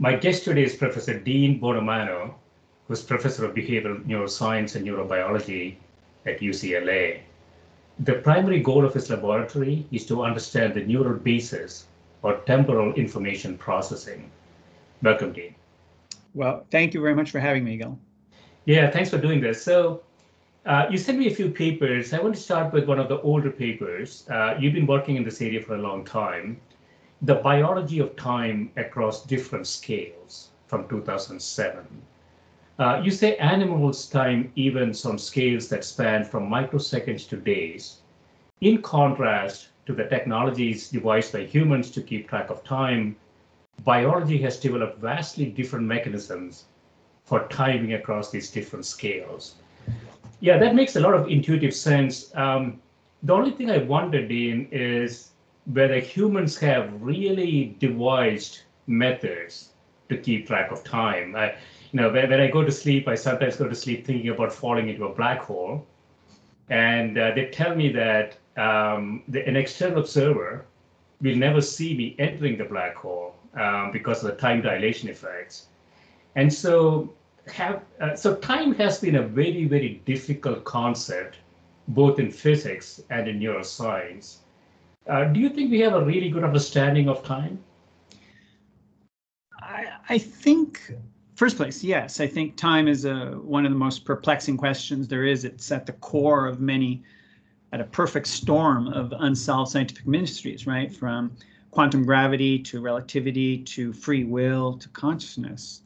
My guest today is Professor Dean Buonomano, who's Professor of Behavioral Neuroscience and Neurobiology at UCLA. The primary goal of his laboratory is to understand the neural basis or temporal information processing. Welcome, Dean. Well, thank you very much for having me, Gil. Yeah, thanks for doing this. So, uh, you sent me a few papers. I want to start with one of the older papers. Uh, you've been working in this area for a long time the biology of time across different scales from 2007. Uh, you say animals time events on scales that span from microseconds to days. In contrast to the technologies devised by humans to keep track of time, biology has developed vastly different mechanisms for timing across these different scales. Yeah, that makes a lot of intuitive sense. Um, the only thing I wondered, Dean, is whether humans have really devised methods to keep track of time. I, you know, when, when I go to sleep, I sometimes go to sleep thinking about falling into a black hole. And uh, they tell me that um, the, an external observer will never see me entering the black hole um, because of the time dilation effects. And so, have uh, so time has been a very, very difficult concept, both in physics and in neuroscience. Uh, do you think we have a really good understanding of time? I, I think, first place, yes. I think time is a, one of the most perplexing questions there is. It's at the core of many, at a perfect storm of unsolved scientific mysteries, right? From quantum gravity to relativity to free will to consciousness.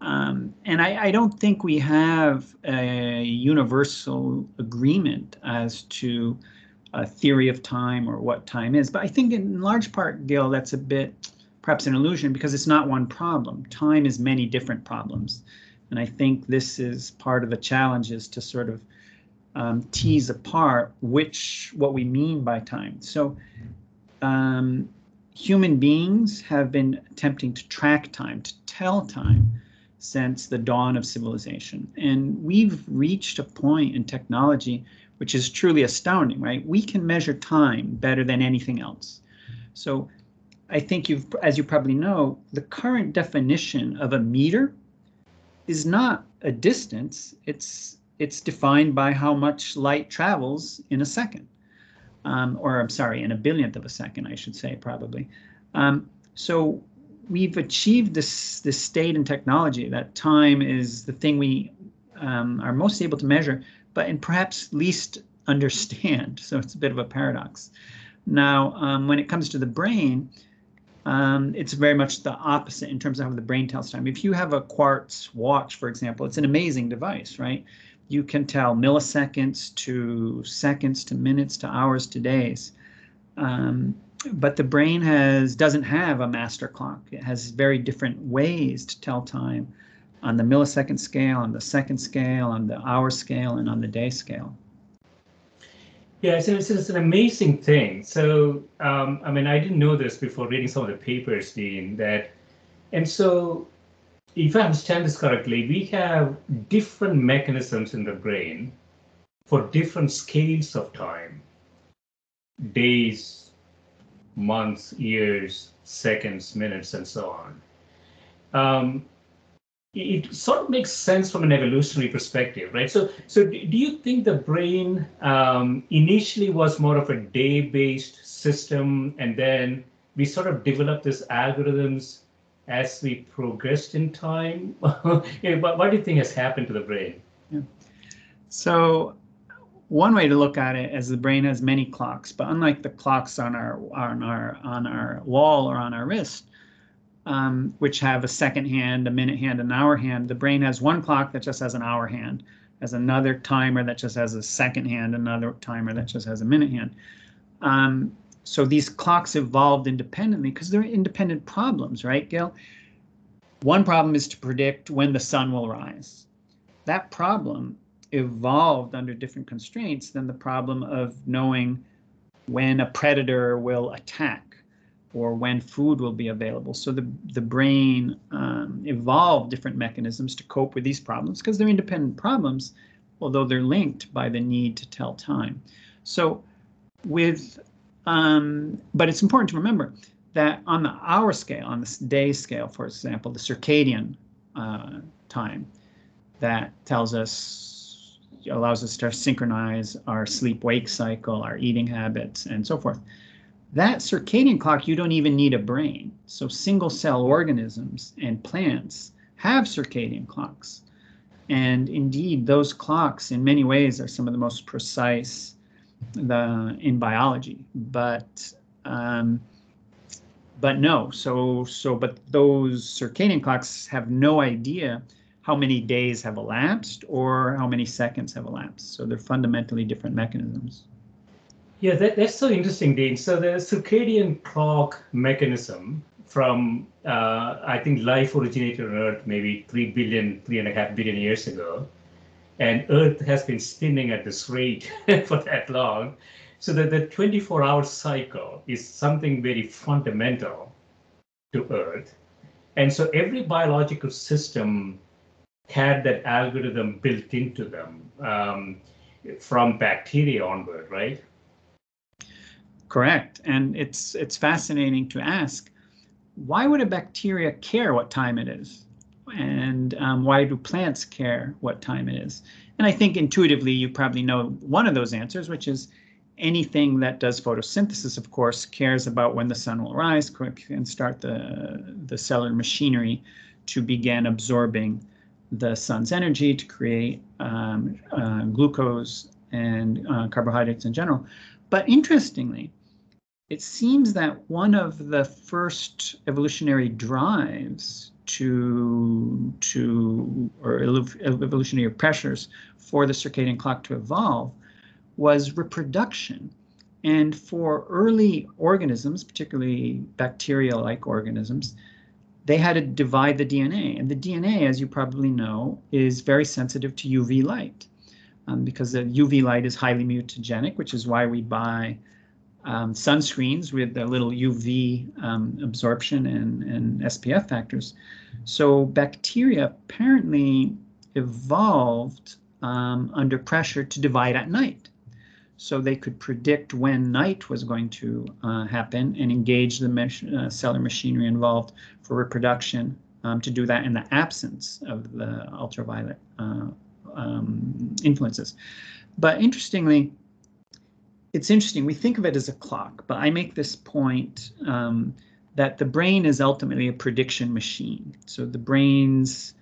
Um, and I, I, don't think we have a universal agreement as to a theory of time or what time is. But I think in large part, Gil, that's a bit perhaps an illusion because it's not one problem. Time is many different problems. And I think this is part of the challenge is to sort of um, tease apart which what we mean by time. So um, human beings have been attempting to track time, to tell time since the dawn of civilization. And we've reached a point in technology which is truly astounding, right? We can measure time better than anything else. So I think you've, as you probably know, the current definition of a meter is not a distance. It's it's defined by how much light travels in a second, um, or I'm sorry, in a billionth of a second, I should say, probably. Um, so we've achieved this this state in technology that time is the thing we um, are most able to measure but and perhaps least understand. So it's a bit of a paradox. Now, um, when it comes to the brain, um, it's very much the opposite in terms of how the brain tells time. If you have a quartz watch, for example, it's an amazing device, right? You can tell milliseconds to seconds to minutes to hours to days. Um, but the brain has doesn't have a master clock. It has very different ways to tell time. On the millisecond scale, on the second scale, on the hour scale, and on the day scale. Yeah, so it's, it's an amazing thing. So, um, I mean, I didn't know this before reading some of the papers, Dean, that, and so if I understand this correctly, we have different mechanisms in the brain for different scales of time days, months, years, seconds, minutes, and so on. Um, it sort of makes sense from an evolutionary perspective, right? So, so do you think the brain um, initially was more of a day-based system, and then we sort of developed these algorithms as we progressed in time? yeah, what, what do you think has happened to the brain? Yeah. So, one way to look at it is the brain has many clocks, but unlike the clocks on our on our on our wall or on our wrist, um, which have a second hand, a minute hand, an hour hand. The brain has one clock that just has an hour hand, has another timer that just has a second hand, another timer that just has a minute hand. Um, so these clocks evolved independently because they're independent problems, right, Gil? One problem is to predict when the sun will rise. That problem evolved under different constraints than the problem of knowing when a predator will attack or when food will be available. So the, the brain um, evolved different mechanisms to cope with these problems because they're independent problems, although they're linked by the need to tell time. So with, um, but it's important to remember that on the hour scale, on the day scale, for example, the circadian uh, time that tells us allows us to synchronize our sleep wake cycle, our eating habits, and so forth that circadian clock, you don't even need a brain. So single cell organisms and plants have circadian clocks. And indeed, those clocks in many ways are some of the most precise the, in biology. But um, but no, so so but those circadian clocks have no idea how many days have elapsed or how many seconds have elapsed. So they're fundamentally different mechanisms. Yeah, that, that's so interesting, Dean. So the circadian clock mechanism from, uh, I think life originated on Earth maybe 3 billion, three and a half billion years ago. And Earth has been spinning at this rate for that long. So that the 24 hour cycle is something very fundamental to Earth. And so every biological system had that algorithm built into them um, from bacteria onward, right? Correct. And it's it's fascinating to ask, why would a bacteria care what time it is? And um, why do plants care what time it is? And I think intuitively you probably know one of those answers, which is anything that does photosynthesis, of course, cares about when the sun will rise and start the, the cellular machinery to begin absorbing the sun's energy to create um, uh, glucose and uh, carbohydrates in general. But interestingly, it seems that one of the first evolutionary drives to to or evolutionary pressures for the circadian clock to evolve was reproduction. And for early organisms particularly bacteria-like organisms they had to divide the dna and the dna as you probably know is very sensitive to uv light um, because the uv light is highly mutagenic which is why we buy um, sunscreens with their little UV um, absorption and, and SPF factors. So bacteria apparently evolved um, under pressure to divide at night. So they could predict when night was going to uh, happen and engage the mech- uh, cellular machinery involved for reproduction um, to do that in the absence of the ultraviolet uh, um, influences. But interestingly, it's interesting. We think of it as a clock, but I make this point um, that the brain is ultimately a prediction machine. So the brain's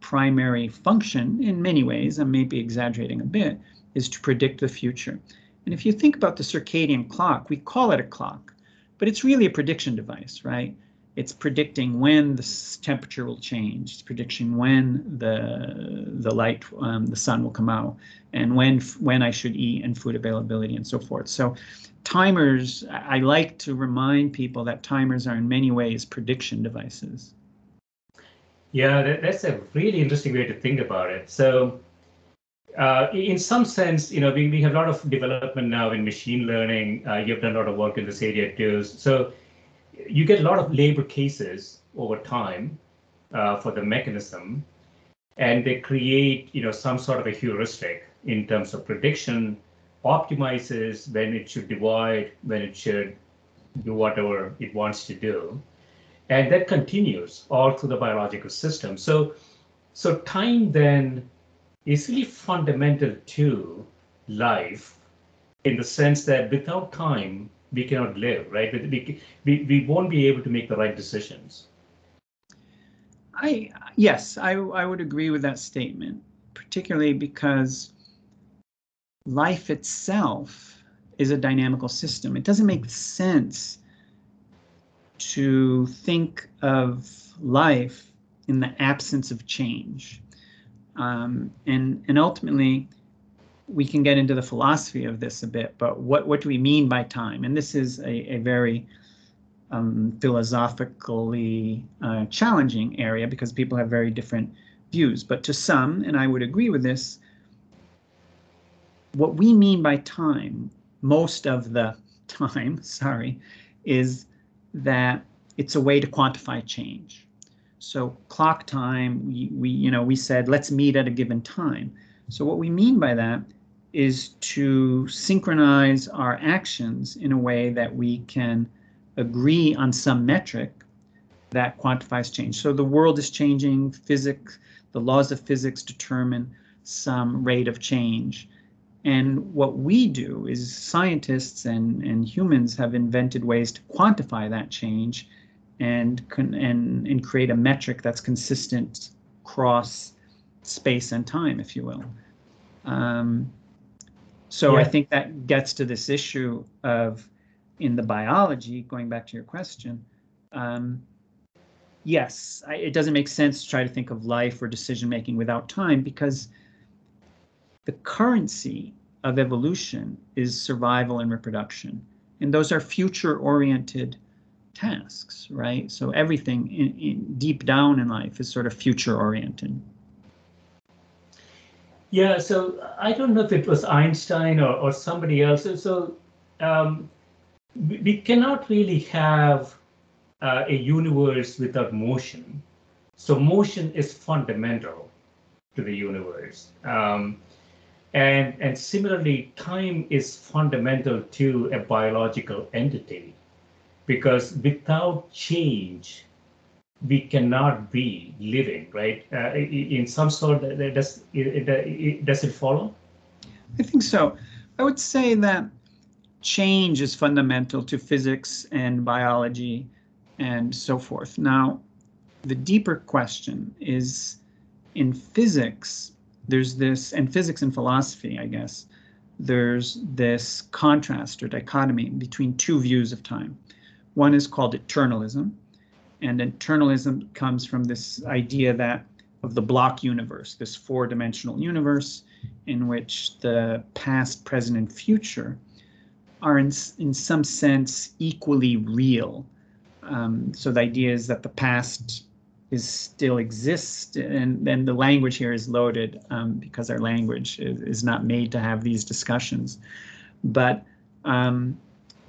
primary function, in many ways, I may be exaggerating a bit, is to predict the future. And if you think about the circadian clock, we call it a clock, but it's really a prediction device, right? It's predicting when the temperature will change. It's predicting when the the light, um, the sun will come out, and when when I should eat and food availability and so forth. So, timers. I like to remind people that timers are in many ways prediction devices. Yeah, that, that's a really interesting way to think about it. So, uh, in some sense, you know, we, we have a lot of development now in machine learning. Uh, you've done a lot of work in this area too. So, you get a lot of labor cases over time uh, for the mechanism, and they create, you know, some sort of a heuristic in terms of prediction, optimizes when it should divide, when it should do whatever it wants to do. And that continues all through the biological system. So, so time then is really fundamental to life in the sense that without time, we cannot live, right? We, we, we won't be able to make the right decisions. I yes, I I would agree with that statement, particularly because life itself is a dynamical system. It doesn't make sense to think of life in the absence of change. Um, and, and ultimately, we can get into the philosophy of this a bit, but what, what do we mean by time? And this is a, a very um, philosophically uh, challenging area because people have very different views. But to some, and I would agree with this, what we mean by time, most of the time, sorry, is that it's a way to quantify change. So clock time, we, we you know we said let's meet at a given time. So what we mean by that is to synchronize our actions in a way that we can agree on some metric that quantifies change. So the world is changing, physics, the laws of physics determine some rate of change. And what we do is scientists and, and humans have invented ways to quantify that change and, and, and create a metric that's consistent across space and time, if you will. Um, so yeah. I think that gets to this issue of in the biology, going back to your question, um, yes, I, it doesn't make sense to try to think of life or decision making without time because the currency of evolution is survival and reproduction. And those are future oriented tasks, right? So everything in, in deep down in life is sort of future oriented. Yeah, so I don't know if it was Einstein or, or somebody else. So um, we cannot really have uh, a universe without motion. So motion is fundamental to the universe. Um, and, and similarly, time is fundamental to a biological entity because without change, we cannot be living, right? Uh, in some sort, does it, does it follow? I think so. I would say that change is fundamental to physics and biology and so forth. Now, the deeper question is in physics, there's this, and physics and philosophy, I guess, there's this contrast or dichotomy between two views of time. One is called eternalism, and eternalism comes from this idea that of the block universe, this four dimensional universe in which the past, present, and future are in, in some sense equally real. Um, so the idea is that the past is still exists, and then the language here is loaded um, because our language is, is, not made to have these discussions. But um,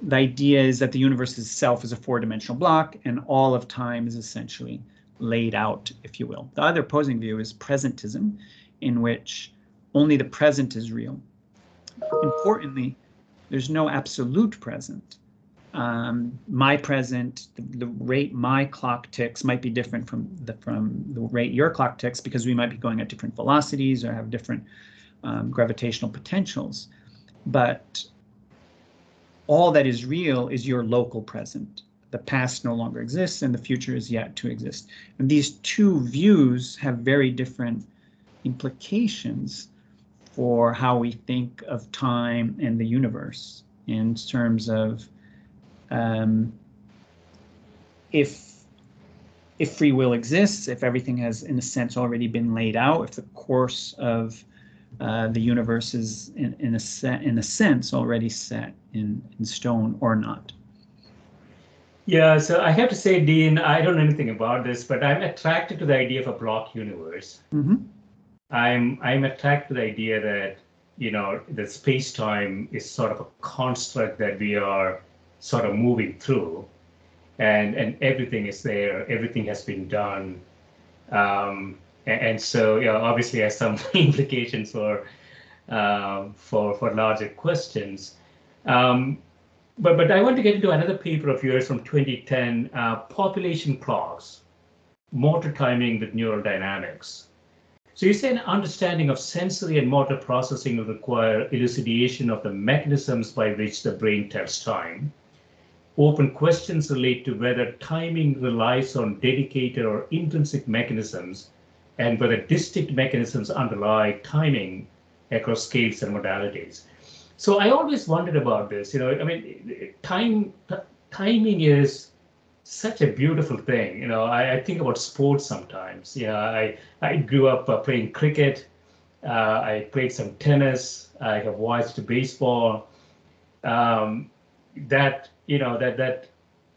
the idea is that the universe itself is a four-dimensional block, and all of time is essentially laid out, if you will. The other opposing view is presentism, in which only the present is real. Importantly, there's no absolute present. Um, my present, the, the, rate my clock ticks might be different from the from the rate your clock ticks because we might be going at different velocities or have different um, gravitational potentials. But all that is real is your local present. The past no longer exists and the future is yet to exist. And these two views have very different implications for how we think of time and the universe in terms of um, if if free will exists, if everything has, in a sense, already been laid out, if the course of uh, the universe is, in, in a set, in a sense, already set in, in stone or not. Yeah, so I have to say, Dean, I don't know anything about this, but I'm attracted to the idea of a block universe. Mm-hmm. I'm I'm attracted to the idea that you know the space time is sort of a construct that we are sort of moving through, and and everything is there, everything has been done, um, and, and, so yeah, obviously has some implications for uh, for for larger questions. Um, but but I want to get into another paper of yours from 2010, uh, population clocks, motor timing with neural dynamics. So you say an understanding of sensory and motor processing will require elucidation of the mechanisms by which the brain tells time. Open questions relate to whether timing relies on dedicated or intrinsic mechanisms and whether distinct mechanisms underlie timing across scales and modalities. So I always wondered about this. You know, I mean, time timing is such a beautiful thing. You know, I, I think about sports sometimes. Yeah, I I grew up uh, playing cricket. Uh, I played some tennis. I have watched baseball. Um, that you know that that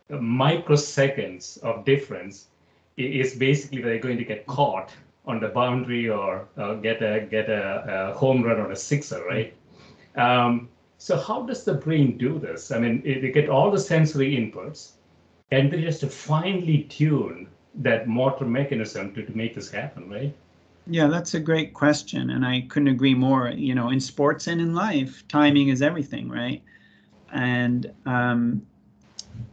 microseconds of difference is basically they're going to get caught on the boundary or uh, get a get a, a, home run or a sixer, right? Um, so how does the brain do this? I mean, they get all the sensory inputs, and they just finely tune that motor mechanism to, to make this happen, right? Yeah, that's a great question, and I couldn't agree more. You know, in sports and in life, timing is everything, right? And um,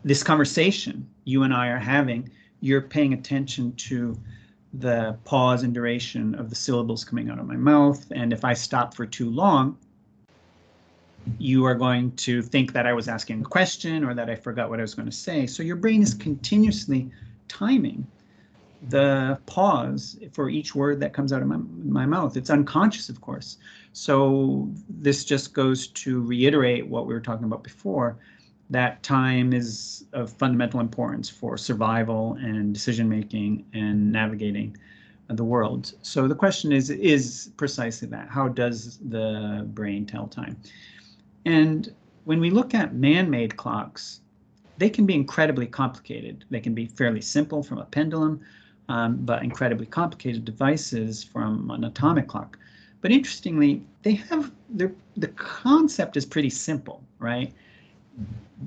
this conversation you and I are having, you're paying attention to the pause and duration of the syllables coming out of my mouth. And if I stop for too long, you are going to think that I was asking a question or that I forgot what I was going to say. So your brain is continuously timing the pause for each word that comes out of my, my mouth. It's unconscious, of course. So this just goes to reiterate what we were talking about before that time is of fundamental importance for survival and decision making and navigating the world. So the question is is precisely that. How does the brain tell time? And when we look at man-made clocks, they can be incredibly complicated. They can be fairly simple from a pendulum, um, but incredibly complicated devices from an atomic clock. But interestingly, they have the concept is pretty simple, right?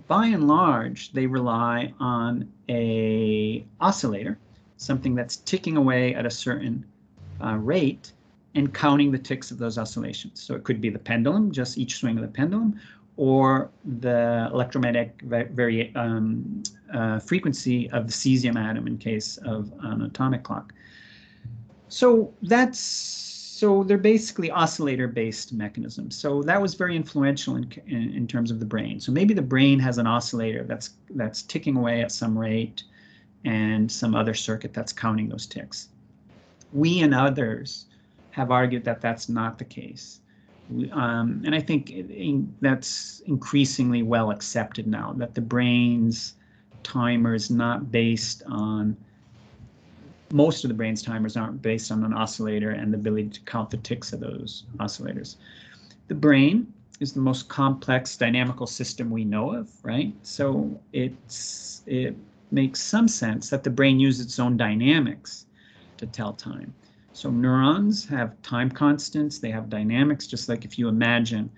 by and large, they rely on a oscillator, something that's ticking away at a certain uh, rate and counting the ticks of those oscillations. So it could be the pendulum, just each swing of the pendulum, or the electromagnetic um, uh, frequency of the cesium atom in case of an atomic clock. So that's so they're basically oscillator-based mechanisms. So that was very influential in, in, in, terms of the brain. So maybe the brain has an oscillator that's that's ticking away at some rate, and some other circuit that's counting those ticks. We and others have argued that that's not the case. Um, and I think in, that's increasingly well accepted now that the brain's timer is not based on most of the brain's timers aren't based on an oscillator and the ability to count the ticks of those oscillators. The brain is the most complex dynamical system we know of, right? So it's it makes some sense that the brain uses its own dynamics to tell time. So neurons have time constants, they have dynamics, just like if you imagine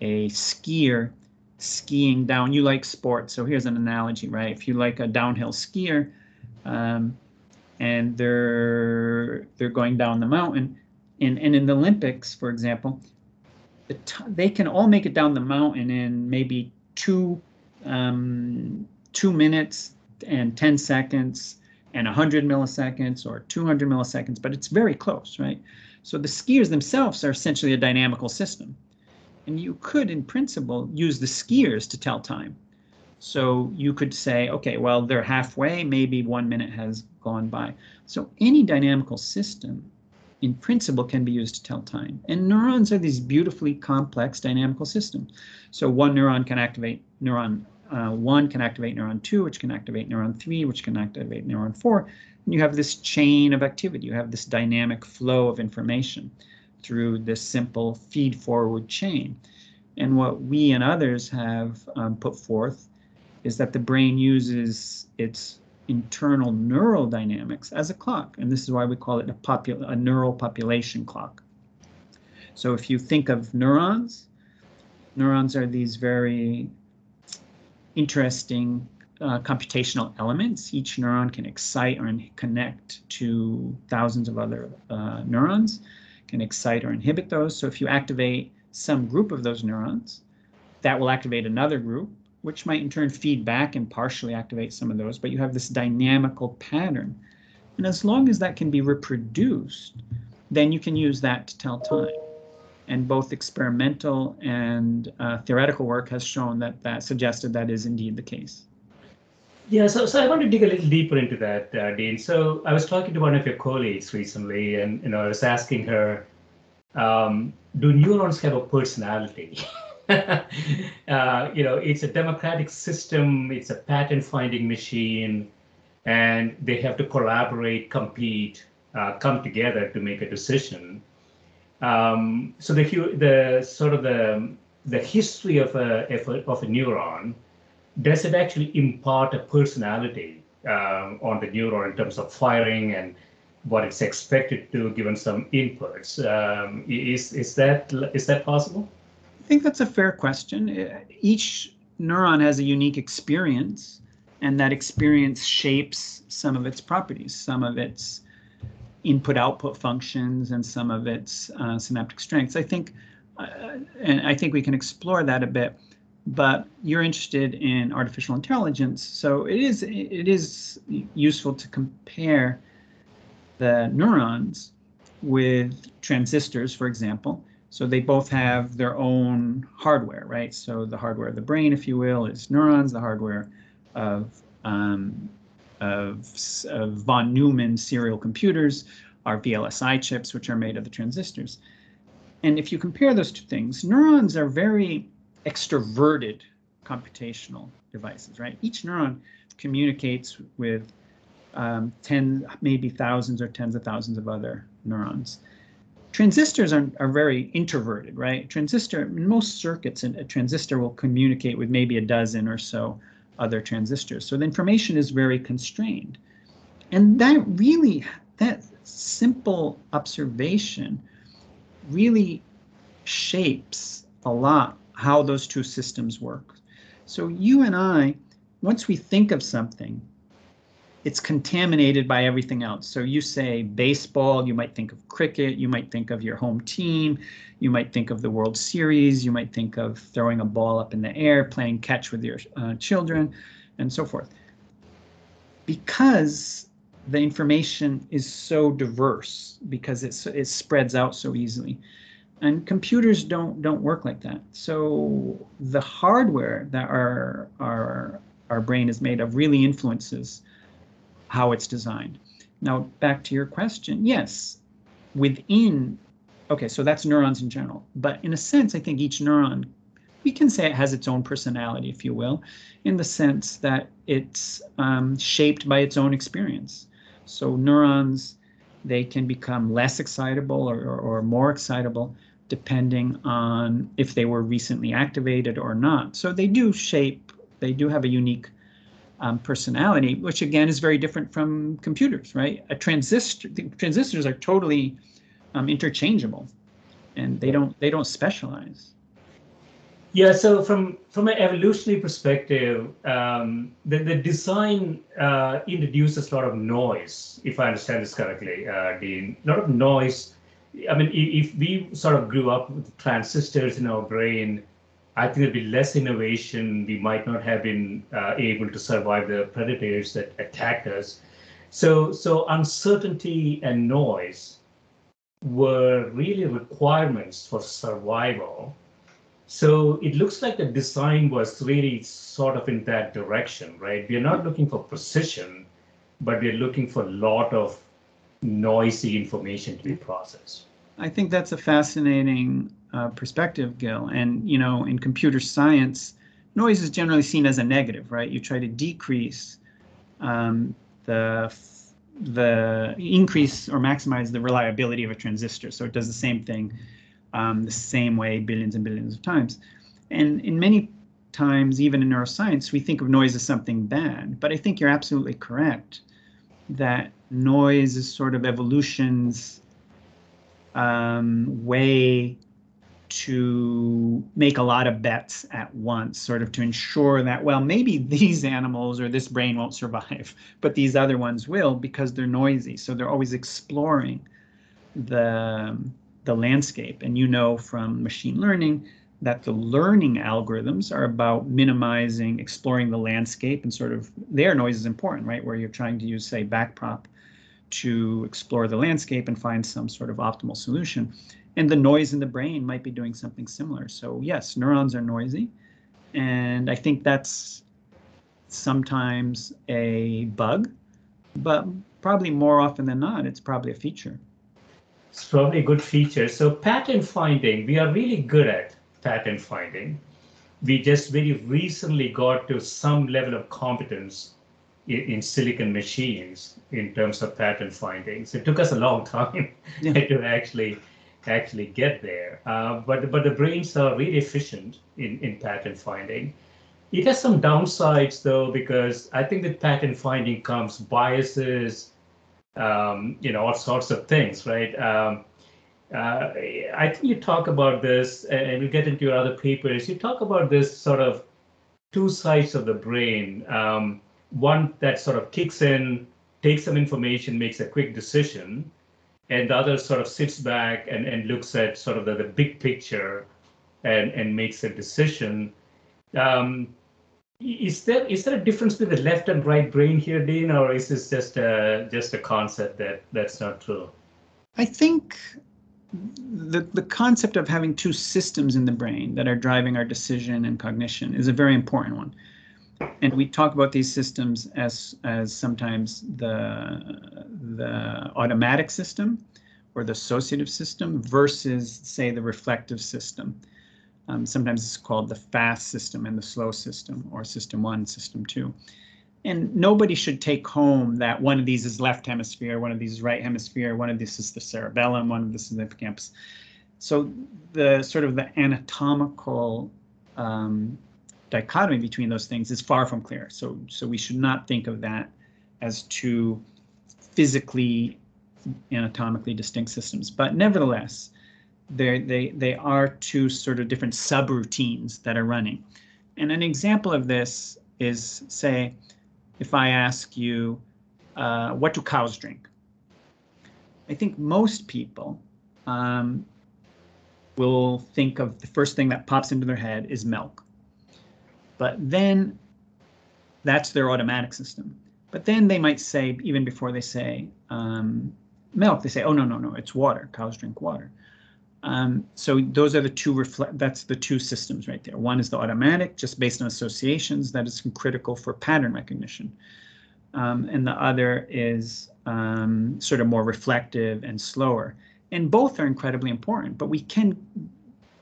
a skier skiing down, you like sports. So here's an analogy, right? If you like a downhill skier, um, and they're they're going down the mountain. And, and in the Olympics, for example, the they can all make it down the mountain in maybe two um, two minutes and 10 seconds and 100 milliseconds or 200 milliseconds, but it's very close, right? So the skiers themselves are essentially a dynamical system. And you could, in principle, use the skiers to tell time. So you could say, okay, well, they're halfway, maybe one minute has gone by. So any dynamical system, in principle, can be used to tell time. And neurons are these beautifully complex dynamical systems. So one neuron can activate neuron uh, one can activate neuron two, which can activate neuron three, which can activate neuron four. And you have this chain of activity. You have this dynamic flow of information through this simple feed forward chain. And what we and others have um, put forth is that the brain uses its internal neural dynamics as a clock, and this is why we call it a, a neural population clock. So if you think of neurons, neurons are these very interesting uh, computational elements. Each neuron can excite or connect to thousands of other uh, neurons, can excite or inhibit those. So if you activate some group of those neurons, that will activate another group, which might in turn feed back and partially activate some of those, but you have this dynamical pattern. And as long as that can be reproduced, then you can use that to tell time. And both experimental and uh, theoretical work has shown that that suggested that is indeed the case. Yeah, so, so I want to dig a little deeper into that, uh, Dean. So I was talking to one of your colleagues recently, and you know, I was asking her, um, do neurons have a personality? uh, you know, it's a democratic system, it's a pattern finding machine, and they have to collaborate, compete, uh, come together to make a decision. Um, so the the sort of the the history of a, of a neuron does it actually impart a personality um, on the neuron in terms of firing and what it's expected to given some inputs. Um, is is that is that possible? I think that's a fair question. Each neuron has a unique experience and that experience shapes some of its properties. Some of its input output functions and some of its uh, synaptic strengths i think uh, and i think we can explore that a bit but you're interested in artificial intelligence, so it is it is useful to compare the neurons with transistors, for example. So they both have their own hardware, right? So the hardware of the brain, if you will, is neurons. The hardware of um, of, of von Neumann serial computers are VLSI chips, which are made of the transistors. And if you compare those two things, neurons are very extroverted computational devices, right? Each neuron communicates with um, 10, maybe thousands or tens of thousands of other neurons. Transistors are, are very introverted, right? Transistor, in most circuits, a transistor will communicate with maybe a dozen or so other transistors. So the information is very constrained. And that really, that simple observation really shapes a lot how those two systems work. So you and I, once we think of something, it's contaminated by everything else. So you say baseball, you might think of cricket, you might think of your home team, you might think of the World Series, you might think of throwing a ball up in the air, playing catch with your uh, children, and so forth. Because the information is so diverse, because it's, it spreads out so easily, and computers don't don't work like that so the hardware that our our our brain is made of really influences how it's designed. Now back to your question yes within okay so that's neurons in general. But in a sense i think each neuron we can say it has its own personality if you will in the sense that it's um, shaped by its own experience. So neurons they can become less excitable or, or, or more excitable depending on if they were recently activated or not. So they do shape, they do have a unique um, personality, which again is very different from computers, right? A transistor, transistors are totally um, interchangeable, and they don't they don't specialize. Yeah, so from from an evolutionary perspective, um, the the design uh, introduces a lot of noise, if I understand this correctly, uh, Dean. A lot of noise I mean, if we sort of grew up with transistors in our brain, I think there'd be less innovation. We might not have been uh, able to survive the predators that attacked us. So, so uncertainty and noise were really requirements for survival. So it looks like the design was really sort of in that direction, right? We're not looking for precision, but we're looking for a lot of noisy information to be processed. I think that's a fascinating uh, perspective, Gil. And you know, in computer science, noise is generally seen as a negative, right? You try to decrease um, the the increase or maximize the reliability of a transistor. So it does the same thing um, the same way billions and billions of times. And in many times, even in neuroscience, we think of noise as something bad. But I think you're absolutely correct that noise is sort of evolution's um, way to make a lot of bets at once, sort of to ensure that, well, maybe these animals or this brain won't survive, but these other ones will because they're noisy. So they're always exploring the, the landscape. And you know from machine learning that the learning algorithms are about minimizing, exploring the landscape and sort of their noise is important, right? Where you're trying to use, say, backprop to explore the landscape and find some sort of optimal solution. And the noise in the brain might be doing something similar. So yes, neurons are noisy. And I think that's sometimes a bug, but probably more often than not, it's probably a feature. It's probably a good feature. So pattern finding, we are really good at pattern finding. We just very recently got to some level of competence in, in silicon machines in terms of pattern findings. It took us a long time yeah. to actually actually get there. Uh, but but the brains are really efficient in, in pattern finding. It has some downsides though, because I think with pattern finding comes biases, um, you know, all sorts of things, right? Um, uh, I think you talk about this, and we'll get into your other papers. You talk about this sort of two sides of the brain. Um, one that sort of kicks in, takes some information, makes a quick decision, and the other sort of sits back and, and looks at sort of the, the big picture and, and makes a decision. Um, is there is there a difference between the left and right brain here, Dean, or is this just a just a concept that that's not true? I think the, the concept of having two systems in the brain that are driving our decision and cognition is a very important one. And we talk about these systems as, as sometimes the, the automatic system or the associative system versus, say, the reflective system. Um, sometimes it's called the fast system and the slow system, or system one, system two and nobody should take home that one of these is left hemisphere, one of these is right hemisphere, one of these is the cerebellum, one of this is the hippocampus. So the sort of the anatomical um, dichotomy between those things is far from clear. So so we should not think of that as two physically anatomically distinct systems. But nevertheless, they they they are two sort of different subroutines that are running. And an example of this is say if I ask you, uh, what do cows drink? I think most people um, will think of the first thing that pops into their head is milk. But then that's their automatic system. But then they might say, even before they say um, milk, they say, oh, no, no, no, it's water. Cows drink water. Um, so those are the two reflect. That's the two systems right there. One is the automatic, just based on associations, that is critical for pattern recognition, um, and the other is um, sort of more reflective and slower. And both are incredibly important, but we can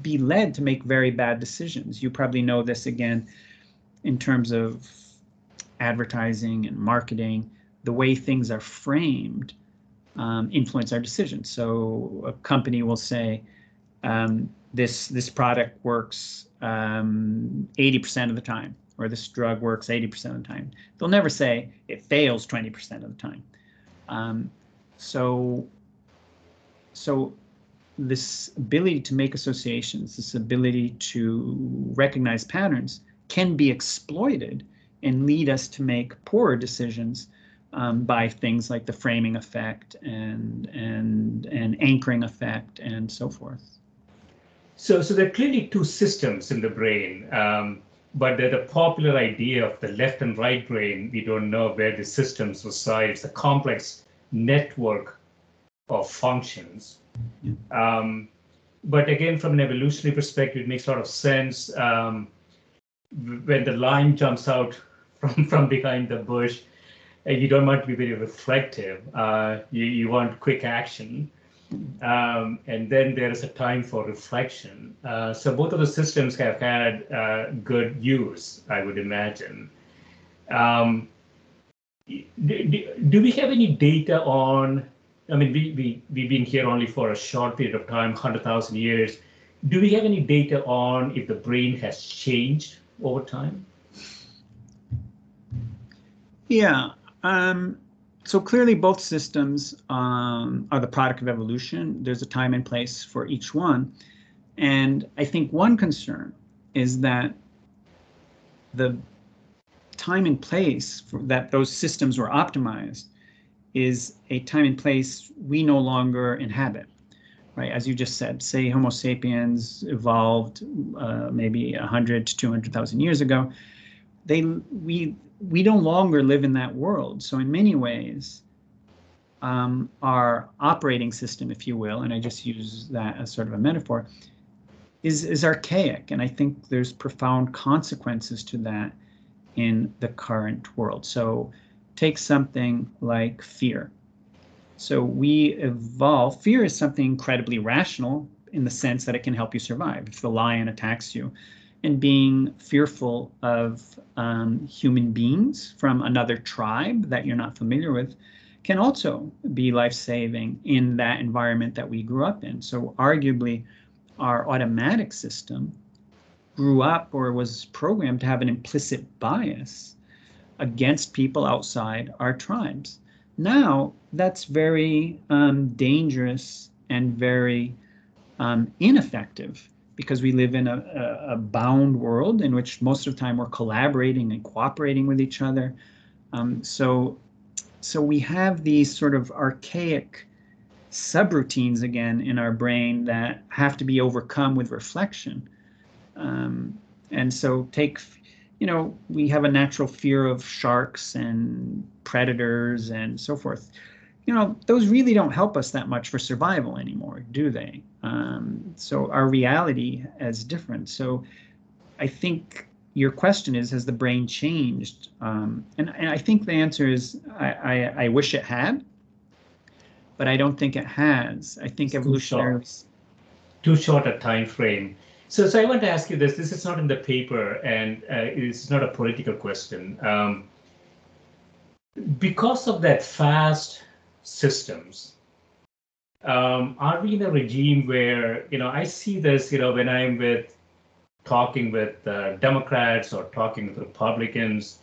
be led to make very bad decisions. You probably know this again in terms of advertising and marketing. The way things are framed um, influence our decisions. So a company will say, um, this this product works 80% um, of the time, or this drug works 80% of the time. They'll never say it fails 20% of the time. Um, so, so this ability to make associations, this ability to recognize patterns, can be exploited and lead us to make poorer decisions um, by things like the framing effect and and and anchoring effect and so forth. So, so there are clearly two systems in the brain, um, but the, the popular idea of the left and right brain, we don't know where the systems reside. It's a complex network of functions. Yeah. Um, but again, from an evolutionary perspective, it makes a lot of sense. Um, when the lion jumps out from, from behind the bush, you don't want to be very reflective. Uh, you, you want quick action. Um, and then there is a time for reflection. Uh, so both of the systems have had uh, good use, I would imagine. Um, do, do, we have any data on, I mean, we, we, we've been here only for a short period of time, 100,000 years. Do we have any data on if the brain has changed over time? Yeah. Um, so clearly, both systems um, are the product of evolution. There's a time and place for each one. And I think one concern is that the time and place that those systems were optimized is a time and place we no longer inhabit right? As you just said, say Homo sapiens evolved uh, maybe 100 to 200,000 years ago. They we we no longer live in that world. So in many ways, um, our operating system, if you will, and I just use that as sort of a metaphor, is is archaic, and I think there's profound consequences to that in the current world. So take something like fear so we evolve. Fear is something incredibly rational in the sense that it can help you survive. If the lion attacks you, and being fearful of um, human beings from another tribe that you're not familiar with can also be life saving in that environment that we grew up in. So, arguably, our automatic system grew up or was programmed to have an implicit bias against people outside our tribes. Now, that's very um, dangerous and very um, ineffective because we live in a, a, a, bound world in which most of the time we're collaborating and cooperating with each other. Um, so, so we have these sort of archaic subroutines again in our brain that have to be overcome with reflection. Um, and so take you know, we have a natural fear of sharks and predators and so forth. You know, those really don't help us that much for survival anymore, do they? Um, so our reality is different. So I think your question is, has the brain changed? Um, and, and I think the answer is, I, I, I, wish it had, but I don't think it has. I think evolutionary. Too short a time frame so, so I want to ask you this. This is not in the paper, and uh, it's not a political question. Um, because of that fast systems, um, are we in a regime where you know I see this? You know, when I'm with talking with uh, Democrats or talking with Republicans,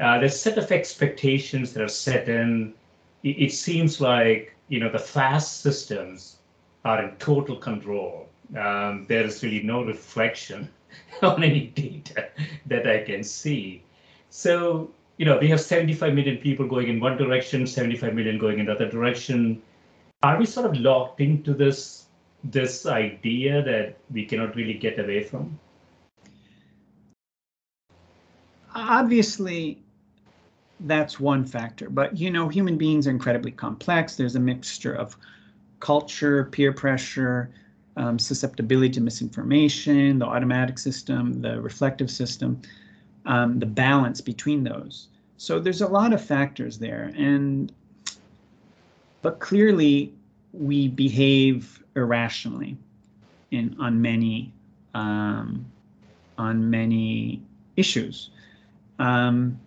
uh, there's a set of expectations that are set in. It, it seems like you know the fast systems are in total control um, there is really no reflection on any data that I can see. So, you know, we have 75 million people going in one direction, 75 million going in the other direction. Are we sort of locked into this this idea that we cannot really get away from? Obviously, that's one factor, but you know, human beings are incredibly complex. There's a mixture of culture, peer pressure, um, susceptibility to misinformation, the automatic system, the reflective system, um, the balance between those. So there's a lot of factors there, and but clearly we behave irrationally in on many um, on many issues. Um,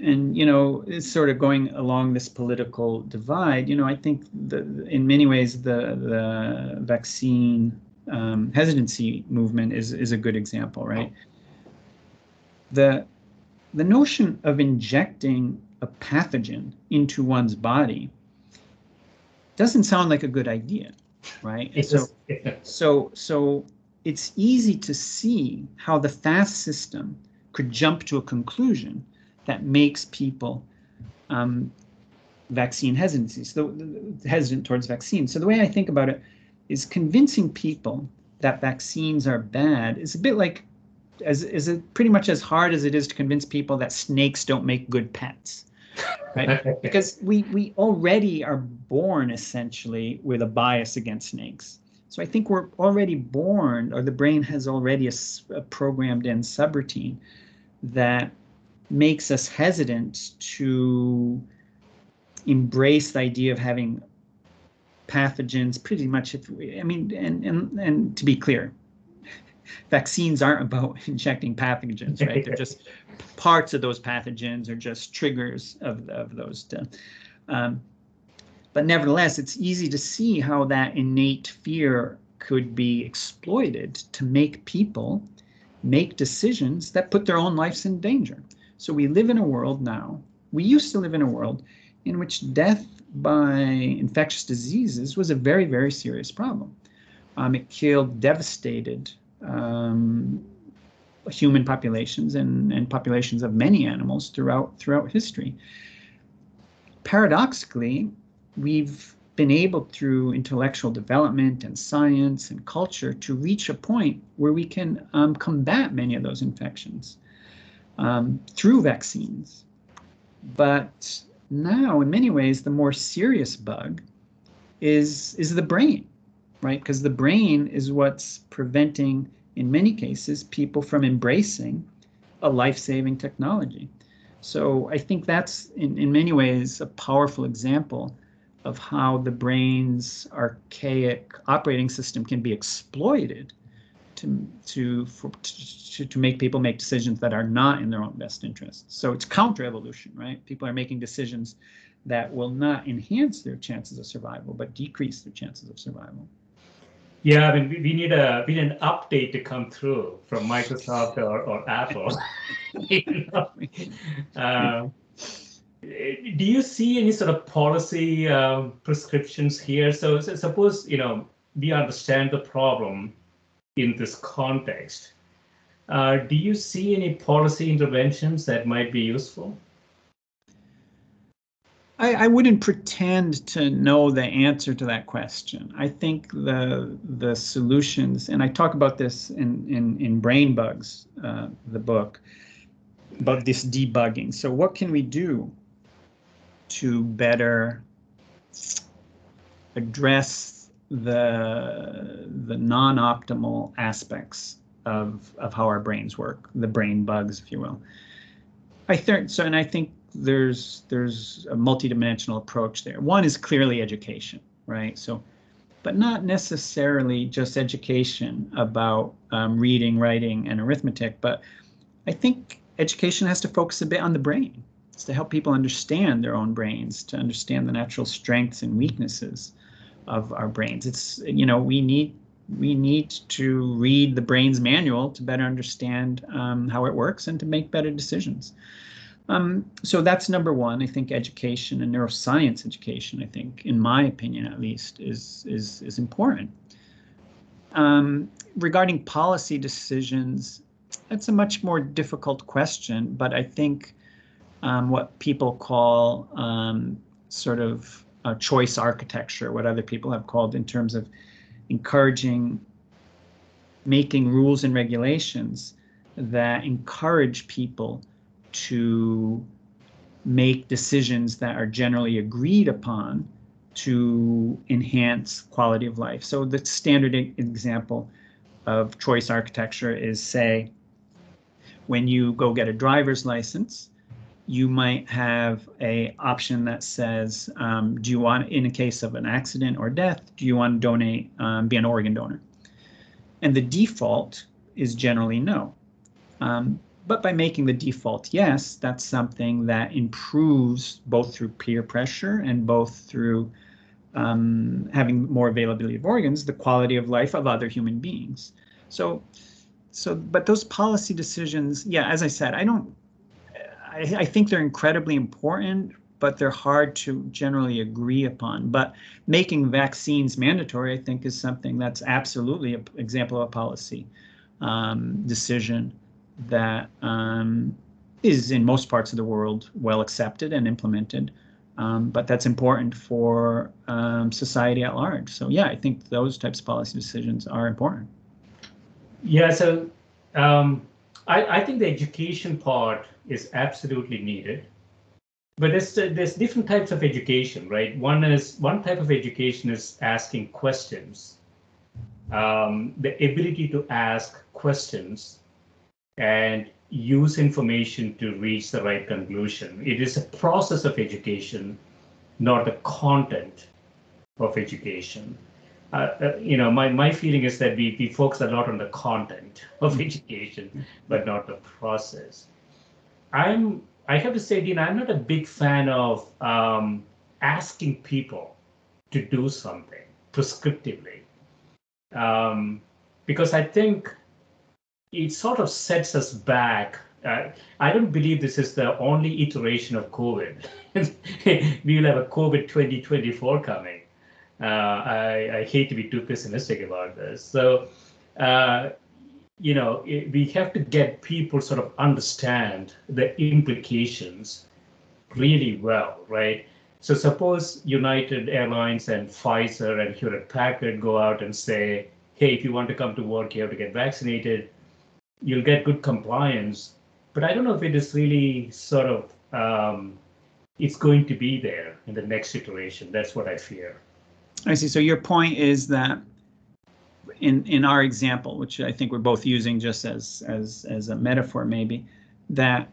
and you know it's sort of going along this political divide you know i think the, in many ways the the vaccine um, hesitancy movement is is a good example right? The the notion of injecting a pathogen into one's body doesn't sound like a good idea right? So so so it's easy to see how the fast system could jump to a conclusion that makes people um, vaccine hesitancy, so hesitant towards vaccines. So the way I think about it is convincing people that vaccines are bad is a bit like as is it pretty much as hard as it is to convince people that snakes don't make good pets right? Because we we already are born essentially with a bias against snakes. So i think we're already born or the brain has already a, a programmed in subroutine that makes us hesitant to embrace the idea of having pathogens pretty much if we, i mean and and and to be clear vaccines aren't about injecting pathogens right they're just parts of those pathogens or just triggers of, of those to, um, but nevertheless it's easy to see how that innate fear could be exploited to make people make decisions that put their own lives in danger. So we live in a world now, we used to live in a world in which death by infectious diseases was a very, very serious problem. Um, it killed devastated um, human populations and, and populations of many animals throughout throughout history. Paradoxically, we've been able through intellectual development and science and culture to reach a point where we can um, combat many of those infections um, through vaccines. But now, in many ways, the more serious bug is is the brain, right? Because the brain is what's preventing, in many cases, people from embracing a life-saving technology. So I think that's in, in many ways a powerful example of how the brain's archaic operating system can be exploited to to for, to, to make people make decisions that are not in their own best interest. So it's counter evolution, right? People are making decisions that will not enhance their chances of survival, but decrease their chances of survival. Yeah, I mean, we, we need a we need an update to come through from Microsoft or, or Apple. you know? uh, do you see any sort of policy uh, prescriptions here? So, so suppose you know we understand the problem in this context. Uh, do you see any policy interventions that might be useful? I, I, wouldn't pretend to know the answer to that question. I think the the solutions, and I talk about this in in, in Brain Bugs, uh, the book, about this debugging. So what can we do to better address the the non-optimal aspects of of how our brains work, the brain bugs, if you will. I think so, and I think there's there's a multidimensional approach there. One is clearly education, right? So, but not necessarily just education about um, reading, writing, and arithmetic. But I think education has to focus a bit on the brain. It's to help people understand their own brains, to understand the natural strengths and weaknesses of our brains. It's you know we need we need to read the brain's manual to better understand um, how it works and to make better decisions. Um, so that's number one. I think education and neuroscience education, I think, in my opinion at least, is is is important. Um, regarding policy decisions, that's a much more difficult question, but I think um, what people call um, sort of uh, choice architecture, what other people have called in terms of encouraging making rules and regulations that encourage people to make decisions that are generally agreed upon to enhance quality of life. So the standard example of choice architecture is say when you go get a driver's license, you might have a option that says, um, do you want, in a case of an accident or death, do you want to donate, um, be an organ donor? And the default is generally no. Um, but by making the default yes, that's something that improves both through peer pressure and both through um, having more availability of organs, the quality of life of other human beings. So, so, but those policy decisions, yeah, as I said, I don't I, I think they're incredibly important, but they're hard to generally agree upon. But making vaccines mandatory, I think, is something that's absolutely an example of a policy um, decision that um, is in most parts of the world well accepted and implemented. Um, but that's important for um, society at large. So yeah, I think those types of policy decisions are important. Yeah. So um, I, I think the education part is absolutely needed. But there's, there's different types of education, right? One is one type of education is asking questions. Um, the ability to ask questions and use information to reach the right conclusion. It is a process of education, not the content of education. Uh, uh, you know, my, my feeling is that we, we focus a lot on the content of mm-hmm. education, but not the process. I'm, I have to say, Dean, I'm not a big fan of um, asking people to do something prescriptively. Um, because I think it sort of sets us back. Uh, I don't believe this is the only iteration of COVID. we will have a COVID 2024 coming. Uh, I, I, hate to be too pessimistic about this. So, uh, you know, it, we have to get people sort of understand the implications really well, right? So suppose United Airlines and Pfizer and Hewlett Packard go out and say, hey, if you want to come to work, you have to get vaccinated. You'll get good compliance. But I don't know if it is really sort of, um, it's going to be there in the next iteration. That's what I fear. I see. So your point is that in in our example, which I think we're both using just as as as a metaphor, maybe, that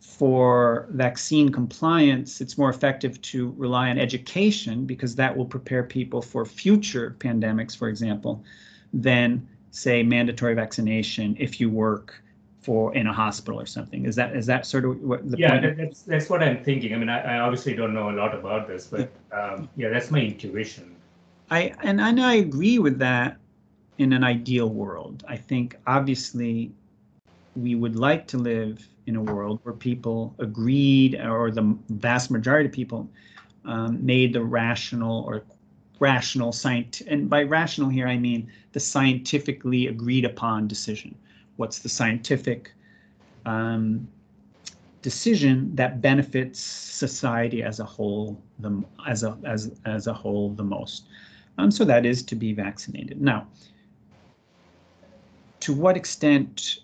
for vaccine compliance, it's more effective to rely on education because that will prepare people for future pandemics, for example, than say mandatory vaccination if you work for in a hospital or something. Is that is that sort of what the yeah? That, that's that's what I'm thinking. I mean, I, I, obviously don't know a lot about this, but um, yeah, that's my intuition. I and, and I agree with that in an ideal world. I think obviously we would like to live in a world where people agreed, or the vast majority of people um, made the rational or rational science, and by rational here I mean the scientifically agreed upon decision. What's the scientific um, decision that benefits society as a whole, the as a as as a whole the most? Um, so that is to be vaccinated. Now, to what extent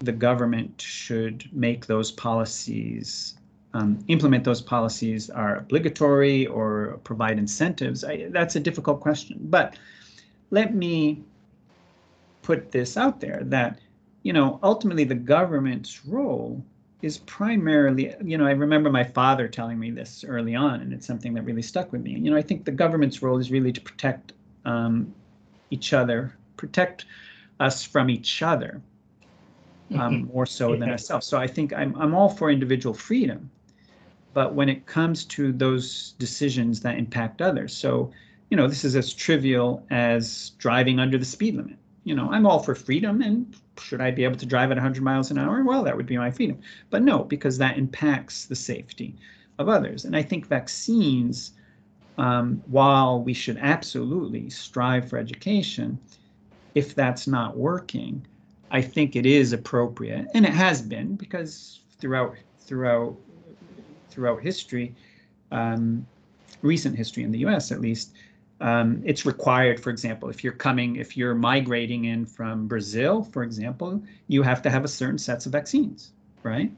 the government should make those policies, um, implement those policies are obligatory or provide incentives, I, that's a difficult question. But let me put this out there that, you know, ultimately the government's role is primarily, you know, I remember my father telling me this early on, and it's something that really stuck with me. You know, I think the government's role is really to protect um, each other, protect us from each other um, more so than ourselves. So I think I'm I'm all for individual freedom, but when it comes to those decisions that impact others, so you know this is as trivial as driving under the speed limit. You know, I'm all for freedom, and should I be able to drive at 100 miles an hour? Well, that would be my freedom. But no, because that impacts the safety of others. And I think vaccines, um, while we should absolutely strive for education, if that's not working, I think it is appropriate, and it has been because throughout throughout throughout history, um, recent history in the U.S. at least, um, it's required. For example, if you're coming, if you're migrating in from Brazil, for example, you have to have a certain sets of vaccines, right?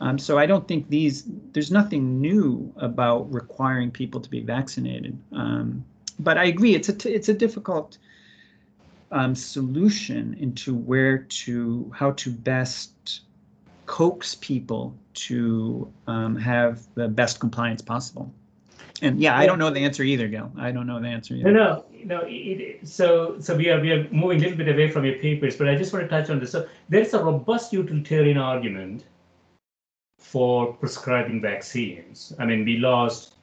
Um, so I don't think these. There's nothing new about requiring people to be vaccinated. Um, but I agree, it's a it's a difficult um, solution into where to how to best coax people to um, have the best compliance possible. And yeah, I don't know the answer either, Gil. I don't know the answer either. No, no, no. It, so, so we are we are moving a little bit away from your papers, but I just want to touch on this. So, there's a robust utilitarian argument for prescribing vaccines. I mean, we lost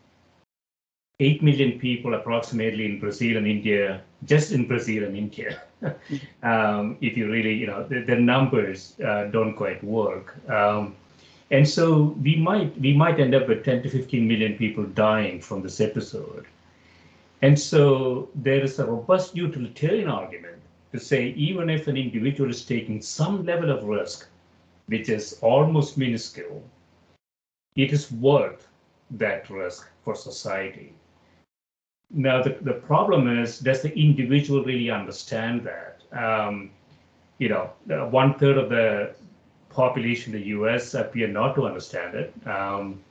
8 million people approximately in Brazil and India, just in Brazil and India. um, if you really, you know, the, the numbers uh, don't quite work. Um, and so we might we might end up with 10 to 15 million people dying from this episode. And so there is a robust utilitarian argument to say even if an individual is taking some level of risk, which is almost minuscule, it is worth that risk for society. Now, the, the problem is, does the individual really understand that? Um, you know, one third of the population in the US appear not to understand it. Um,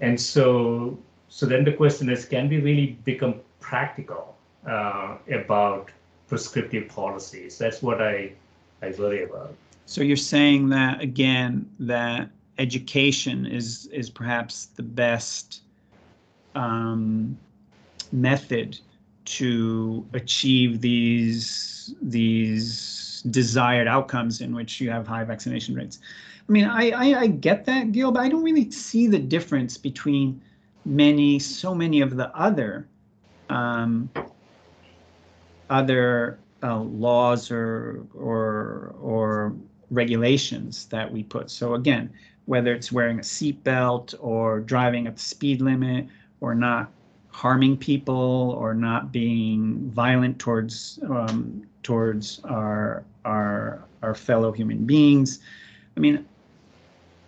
and so, so then the question is, can we really become practical uh, about prescriptive policies? That's what I, I worry about. So you're saying that again, that education is is perhaps the best um, method to achieve these these desired outcomes in which you have high vaccination rates. I mean, I, I, I get that, Gil, but I don't really see the difference between many, so many of the other um, other uh, laws or or or regulations that we put. So again, whether it's wearing a seatbelt or driving at the speed limit or not harming people or not being violent towards um, towards our our our fellow human beings. I mean,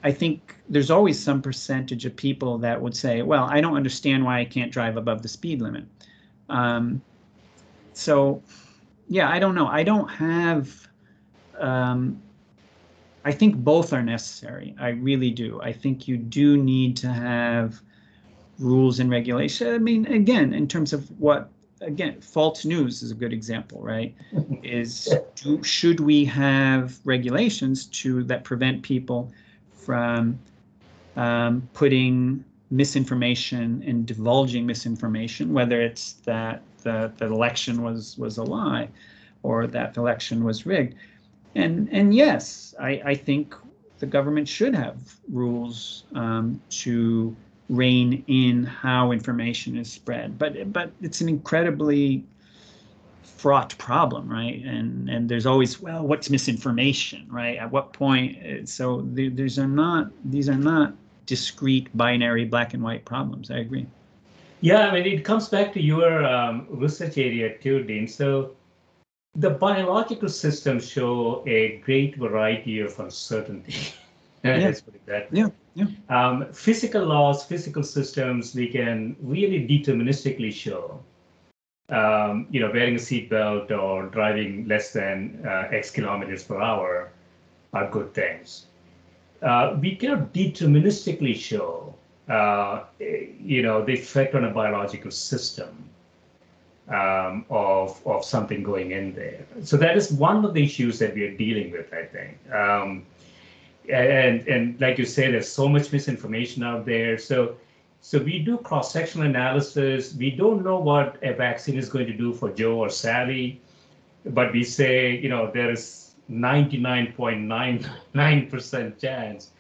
I think there's always some percentage of people that would say, "Well, I don't understand why I can't drive above the speed limit." Um, so, yeah, I don't know. I don't have. Um, I think both are necessary. I really do. I think you do need to have rules and regulation. I mean, again, in terms of what, again, false news is a good example, right? is do, should we have regulations to that prevent people from um, putting misinformation and divulging misinformation, whether it's that the, the election was was a lie or that the election was rigged. And and yes, I, I think the government should have rules um, to rein in how information is spread. But but it's an incredibly fraught problem, right? And and there's always well, what's misinformation, right? At what point? So these are not these are not discrete binary black and white problems. I agree. Yeah, I mean it comes back to your um, research area too, Dean. So the biological systems show a great variety of uncertainty. yeah. Let's put it that way. Yeah. Yeah. Um, physical laws, physical systems, we can really deterministically show. Um, you know, wearing a seatbelt or driving less than uh, X kilometers per hour are good things. Uh, we cannot deterministically show, uh, you know, the effect on a biological system um, of of something going in there. So that is one of the issues that we are dealing with, I think. And and like you say, there's so much misinformation out there. So so we do cross-sectional analysis. We don't know what a vaccine is going to do for Joe or Sally, but we say, you know, there is 99.99% chance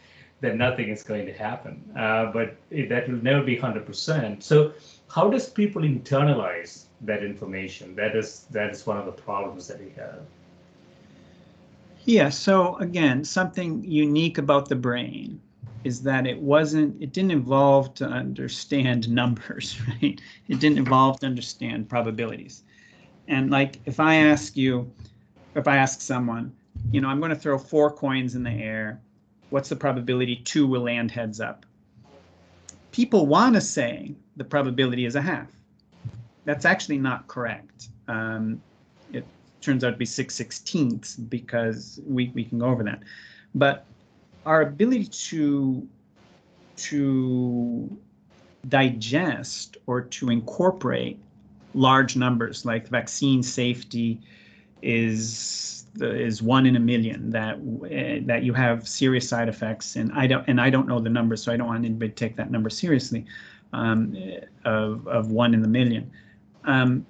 that nothing is going to happen. Uh, but that will never be 100%. So how does people internalize that information? That is that is one of the problems that we have. Yeah, so again, something unique about the brain is that it wasn't, it didn't evolve to understand numbers, right? It didn't evolve to understand probabilities. And like if I ask you, if I ask someone, you know, I'm going to throw four coins in the air, what's the probability two will land heads up? People want to say the probability is a half. That's actually not correct. Um, turns out to be 6 sixteenths because we, we can go over that. But our ability to to digest or to incorporate large numbers like vaccine safety is is one in a million that uh, that you have serious side effects and I don't and I don't know the numbers so I don't want anybody to take that number seriously um, of of one in the million. Um,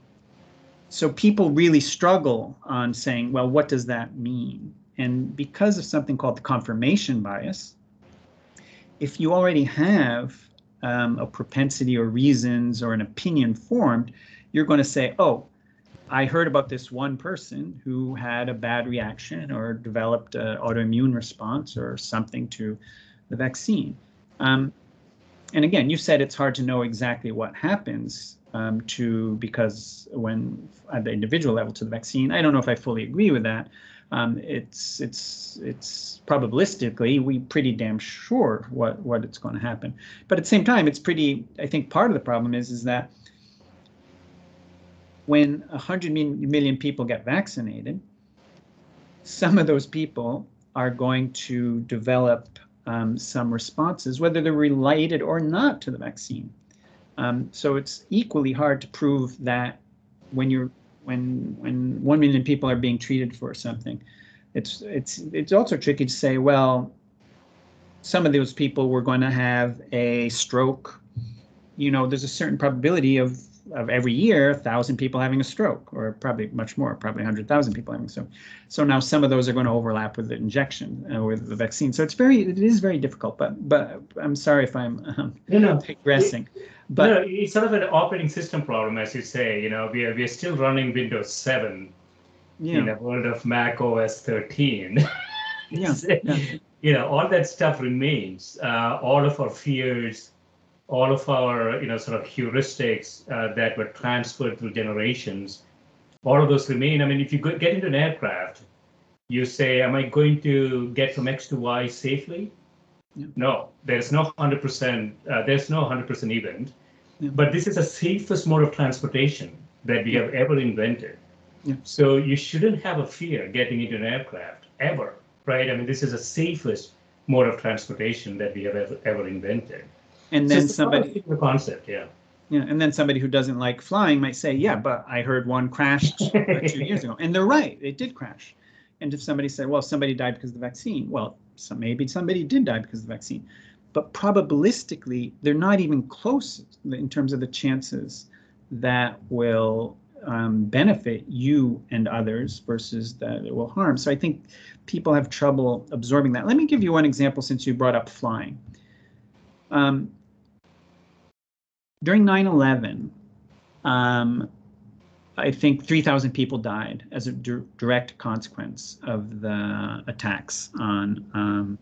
so people really struggle on saying, well, what does that mean? And because of something called the confirmation bias, if you already have um, a propensity or reasons or an opinion formed, you're going to say, oh, I heard about this one person who had a bad reaction or developed an autoimmune response or something to the vaccine. Um, and again, you said it's hard to know exactly what happens um, to because when at the individual level to the vaccine, I don't know if I fully agree with that. Um, it's it's it's probabilistically we pretty damn sure what what it's going to happen, but at the same time, it's pretty. I think part of the problem is is that when 100 million people get vaccinated, some of those people are going to develop um, some responses, whether they're related or not to the vaccine. Um, so it's equally hard to prove that when you're when when one million people are being treated for something, it's it's it's also tricky to say, well, some of those people were going to have a stroke. You know, there's a certain probability of of every year, a thousand people having a stroke, or probably much more, probably 100,000 people having so. So now some of those are going to overlap with the injection uh, with the vaccine. So it's very, it is very difficult. But but I'm sorry if I'm um, no, no. digressing. But no, it's sort of an operating system problem, as you say. You know, we are we are still running Windows 7, yeah. in the world of Mac OS 13. yeah. yeah. You know, all that stuff remains. Uh, all of our fears, all of our, you know, sort of heuristics uh, that were transferred through generations, all of those remain. I mean, if you get into an aircraft, you say, am I going to get from X to Y safely? Yeah. No, there's no 100%, uh, there's no 100% event. Yeah. But this is the safest mode of transportation that we have ever invented. Yeah. So you shouldn't have a fear getting into an aircraft ever, right? I mean, this is the safest mode of transportation that we have ever, ever invented. And then so somebody the concept, yeah. Yeah, and then somebody who doesn't like flying might say, "Yeah, but I heard one crashed two years ago," and they're right; it did crash. And if somebody said, "Well, somebody died because of the vaccine," well, so maybe somebody did die because of the vaccine, but probabilistically, they're not even close in terms of the chances that will um, benefit you and others versus that it will harm. So I think people have trouble absorbing that. Let me give you one example since you brought up flying. Um, during 9 11, um, I think 3,000 people died as a d- direct consequence of the attacks on um,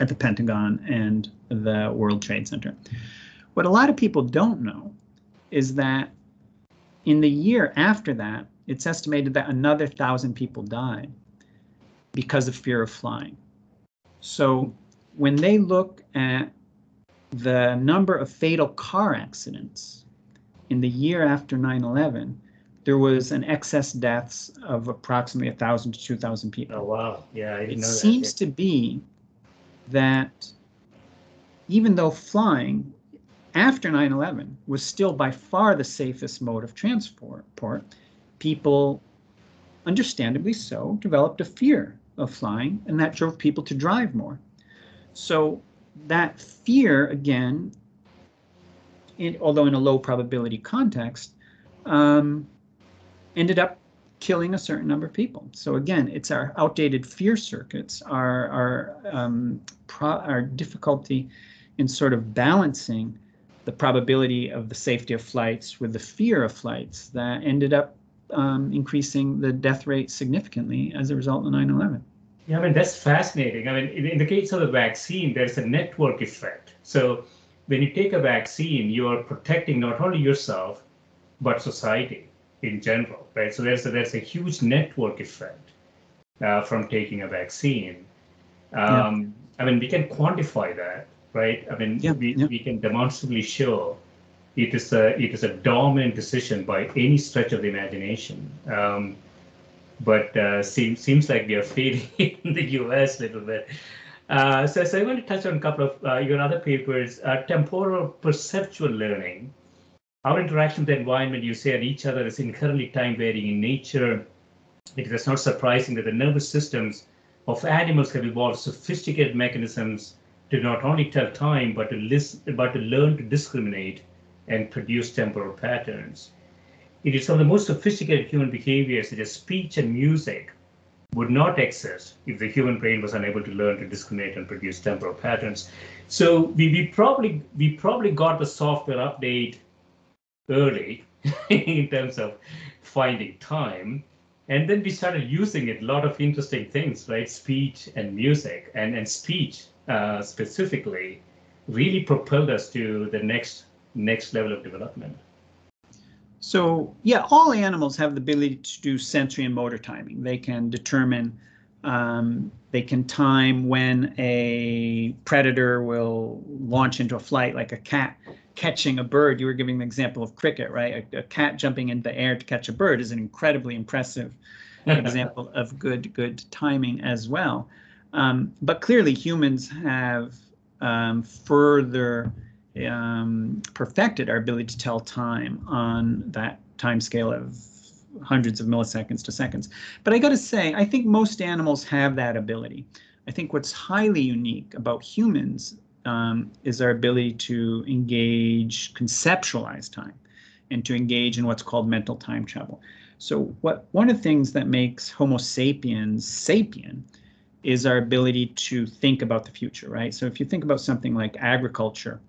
at the Pentagon and the World Trade Center. What a lot of people don't know is that in the year after that, it's estimated that another thousand people died because of fear of flying. So when they look at the number of fatal car accidents in the year after 9 11, there was an excess deaths of approximately 1,000 to 2,000 people. Oh, wow. Yeah, I didn't it know that. seems to be that even though flying after 9 11 was still by far the safest mode of transport, people, understandably so, developed a fear of flying, and that drove people to drive more. So that fear, again, in, although in a low probability context, um, ended up killing a certain number of people. So again, it's our outdated fear circuits, our our um, pro, our difficulty in sort of balancing the probability of the safety of flights with the fear of flights that ended up um, increasing the death rate significantly as a result of 9/11. Yeah, I mean that's fascinating. I mean, in, in the case of a vaccine, there's a network effect. So when you take a vaccine, you are protecting not only yourself but society in general, right? So there's a, there's a huge network effect uh, from taking a vaccine. Um, yeah. I mean, we can quantify that, right? I mean, yeah, we, yeah. we can demonstrably show it is a it is a dominant decision by any stretch of the imagination. Um, but uh, seems seems like we are fading in the U.S. a little bit. Uh, so, so I want to touch on a couple of uh, your other papers. Uh, temporal perceptual learning our interaction with the environment, you say, and each other is inherently time varying in nature. It is not surprising that the nervous systems of animals have evolved sophisticated mechanisms to not only tell time, but to listen, but to learn to discriminate and produce temporal patterns. It is some of the most sophisticated human behaviors, such as speech and music, would not exist if the human brain was unable to learn to discriminate and produce temporal patterns. So we, we probably we probably got the software update early in terms of finding time. And then we started using it, a lot of interesting things, right? Speech and music and, and speech uh, specifically really propelled us to the next next level of development. So yeah, all animals have the ability to do sensory and motor timing. They can determine, um, they can time when a predator will launch into a flight, like a cat catching a bird. You were giving the example of cricket, right? A, a cat jumping into the air to catch a bird is an incredibly impressive example of good good timing as well. Um, but clearly, humans have um, further um, perfected our ability to tell time on that time scale of hundreds of milliseconds to seconds. But I got to say, I think most animals have that ability. I think what's highly unique about humans um, is our ability to engage, conceptualize time, and to engage in what's called mental time travel. So, what one of the things that makes Homo sapiens sapient is our ability to think about the future, right? So, if you think about something like agriculture,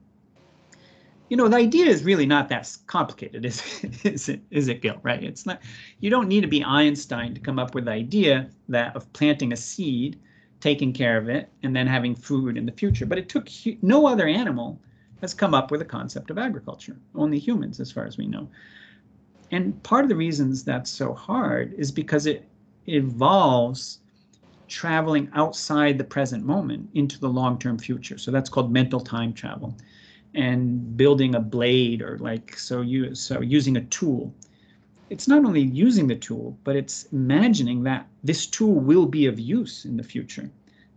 you know, the idea is really not that complicated, is, is it? Is it, Gil? Right? It's not. You don't need to be Einstein to come up with the idea that of planting a seed, taking care of it, and then having food in the future. But it took no other animal has come up with a concept of agriculture. Only humans, as far as we know. And part of the reasons that's so hard is because it involves traveling outside the present moment into the long-term future. So that's called mental time travel and building a blade or like so you so using a tool. It's not only using the tool but it's imagining that this tool will be of use in the future.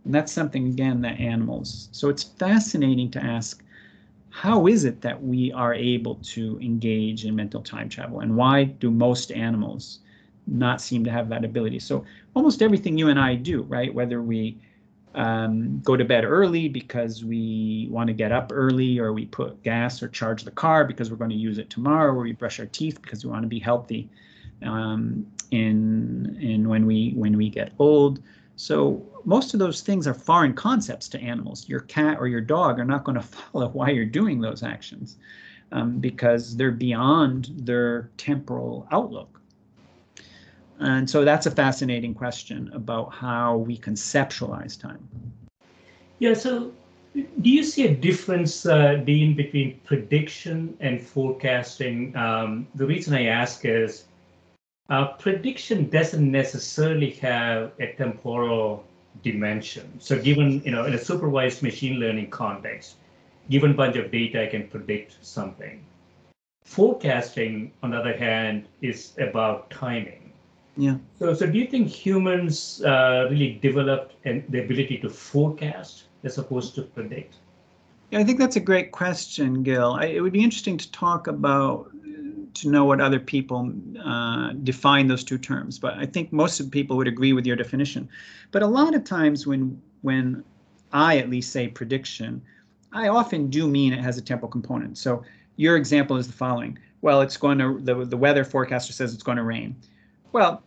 And that's something again that animals so it's fascinating to ask how is it that we are able to engage in mental time travel? And why do most animals not seem to have that ability? So almost everything you and i do right? Whether we um, go to bed early because we want to get up early, or we put gas or charge the car because we're going to use it tomorrow, or we brush our teeth because we want to be healthy um, in in when we when we get old. So most of those things are foreign concepts to animals. Your cat or your dog are not going to follow why you're doing those actions um, because they're beyond their temporal outlook. And so that's a fascinating question about how we conceptualize time. Yeah, so do you see a difference, uh, Dean, between prediction and forecasting? Um, the reason I ask is uh, prediction doesn't necessarily have a temporal dimension. So given, you know, in a supervised machine learning context, given a bunch of data, I can predict something. Forecasting, on the other hand, is about timing. Yeah. So, so do you think humans uh, really developed an, the ability to forecast as opposed to predict? Yeah, I think that's a great question, Gil. I, it would be interesting to talk about to know what other people uh, define those two terms. But I think most of the people would agree with your definition. But a lot of times when when I at least say prediction, I often do mean it has a temporal component. So your example is the following. Well, it's going to the, the weather forecaster says it's going to rain. Well,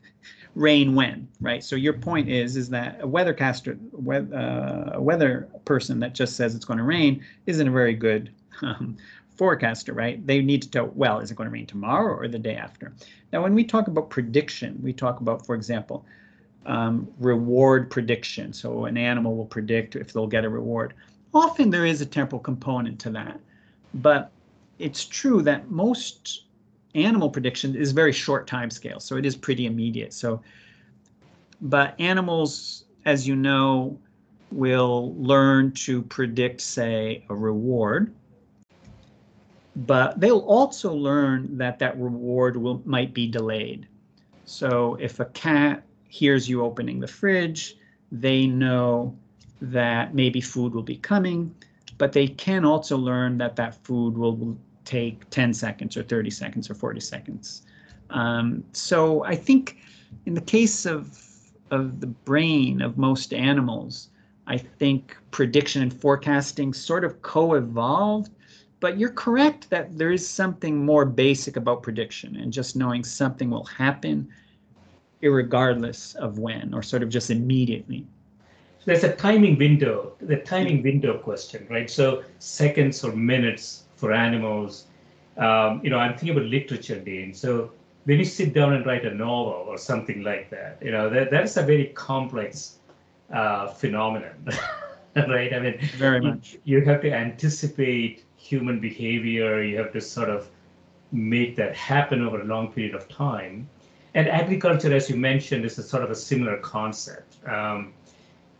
rain when, right? So your point is is that a weathercaster, uh, a weather person that just says it's going to rain isn't a very good um, forecaster, right? They need to tell, well, is it going to rain tomorrow or the day after? Now, when we talk about prediction, we talk about, for example, um, reward prediction. So an animal will predict if they'll get a reward. Often there is a temporal component to that, but it's true that most animal prediction is very short time scale, so it is pretty immediate. So, but animals, as you know, will learn to predict, say, a reward, but they'll also learn that that reward will might be delayed. So if a cat hears you opening the fridge, they know that maybe food will be coming, but they can also learn that that food will take 10 seconds or 30 seconds or 40 seconds. Um, so I think in the case of of the brain of most animals, I think prediction and forecasting sort of co-evolved. But you're correct that there is something more basic about prediction and just knowing something will happen regardless of when or sort of just immediately. So There's a timing window, the timing window question, right? So seconds or minutes for animals. Um, you know, I'm thinking about literature, Dean. So when you sit down and write a novel or something like that, you know, that, that is a very complex uh, phenomenon, right? I mean, very much. You, you have to anticipate human behavior. You have to sort of make that happen over a long period of time. And agriculture, as you mentioned, is a sort of a similar concept. Um,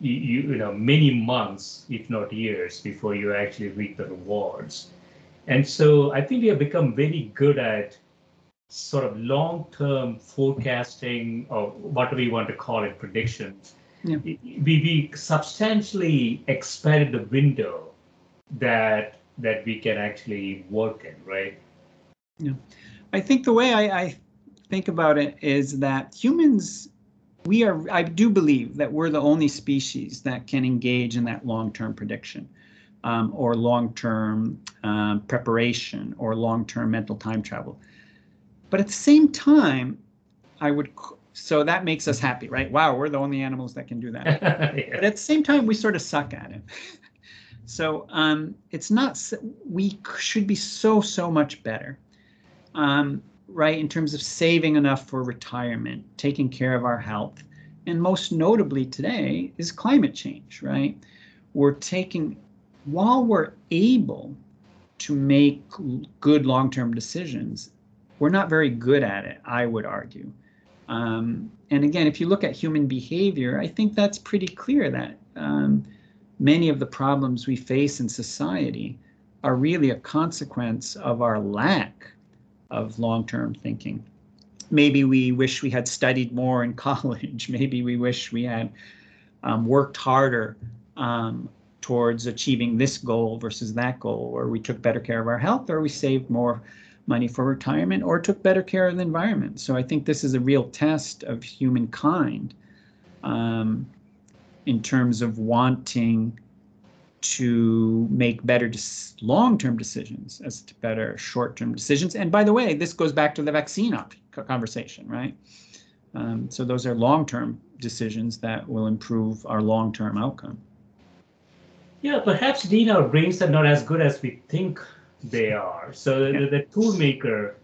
you, you, you know, many months, if not years, before you actually reap the rewards. And so I think we have become very good at sort of long-term forecasting or whatever you want to call it, predictions. Yeah. We, we substantially expanded the window that that we can actually work in, right? Yeah. I think the way I, I think about it is that humans we are I do believe that we're the only species that can engage in that long-term prediction um, or long-term um, preparation or long-term mental time travel. But at the same time, I would so that makes us happy, right? Wow, we're the only animals that can do that. yeah. But at the same time, we sort of suck at it. So um, it's not, we should be so, so much better, um, right, in terms of saving enough for retirement, taking care of our health. And most notably today is climate change, right? We're taking, while we're able to make good long term decisions, we're not very good at it, I would argue. Um, and again, if you look at human behavior, I think that's pretty clear that um, many of the problems we face in society are really a consequence of our lack of long term thinking. Maybe we wish we had studied more in college. Maybe we wish we had um, worked harder um, towards achieving this goal versus that goal, or we took better care of our health, or we saved more money for retirement, or took better care of the environment. So I think this is a real test of humankind um, in terms of wanting to make better long-term decisions as to better short-term decisions. And by the way, this goes back to the vaccine conversation, right? Um, so those are long-term decisions that will improve our long-term outcome. Yeah, perhaps Dean, our brains are not as good as we think they are. So yeah. the, the tool maker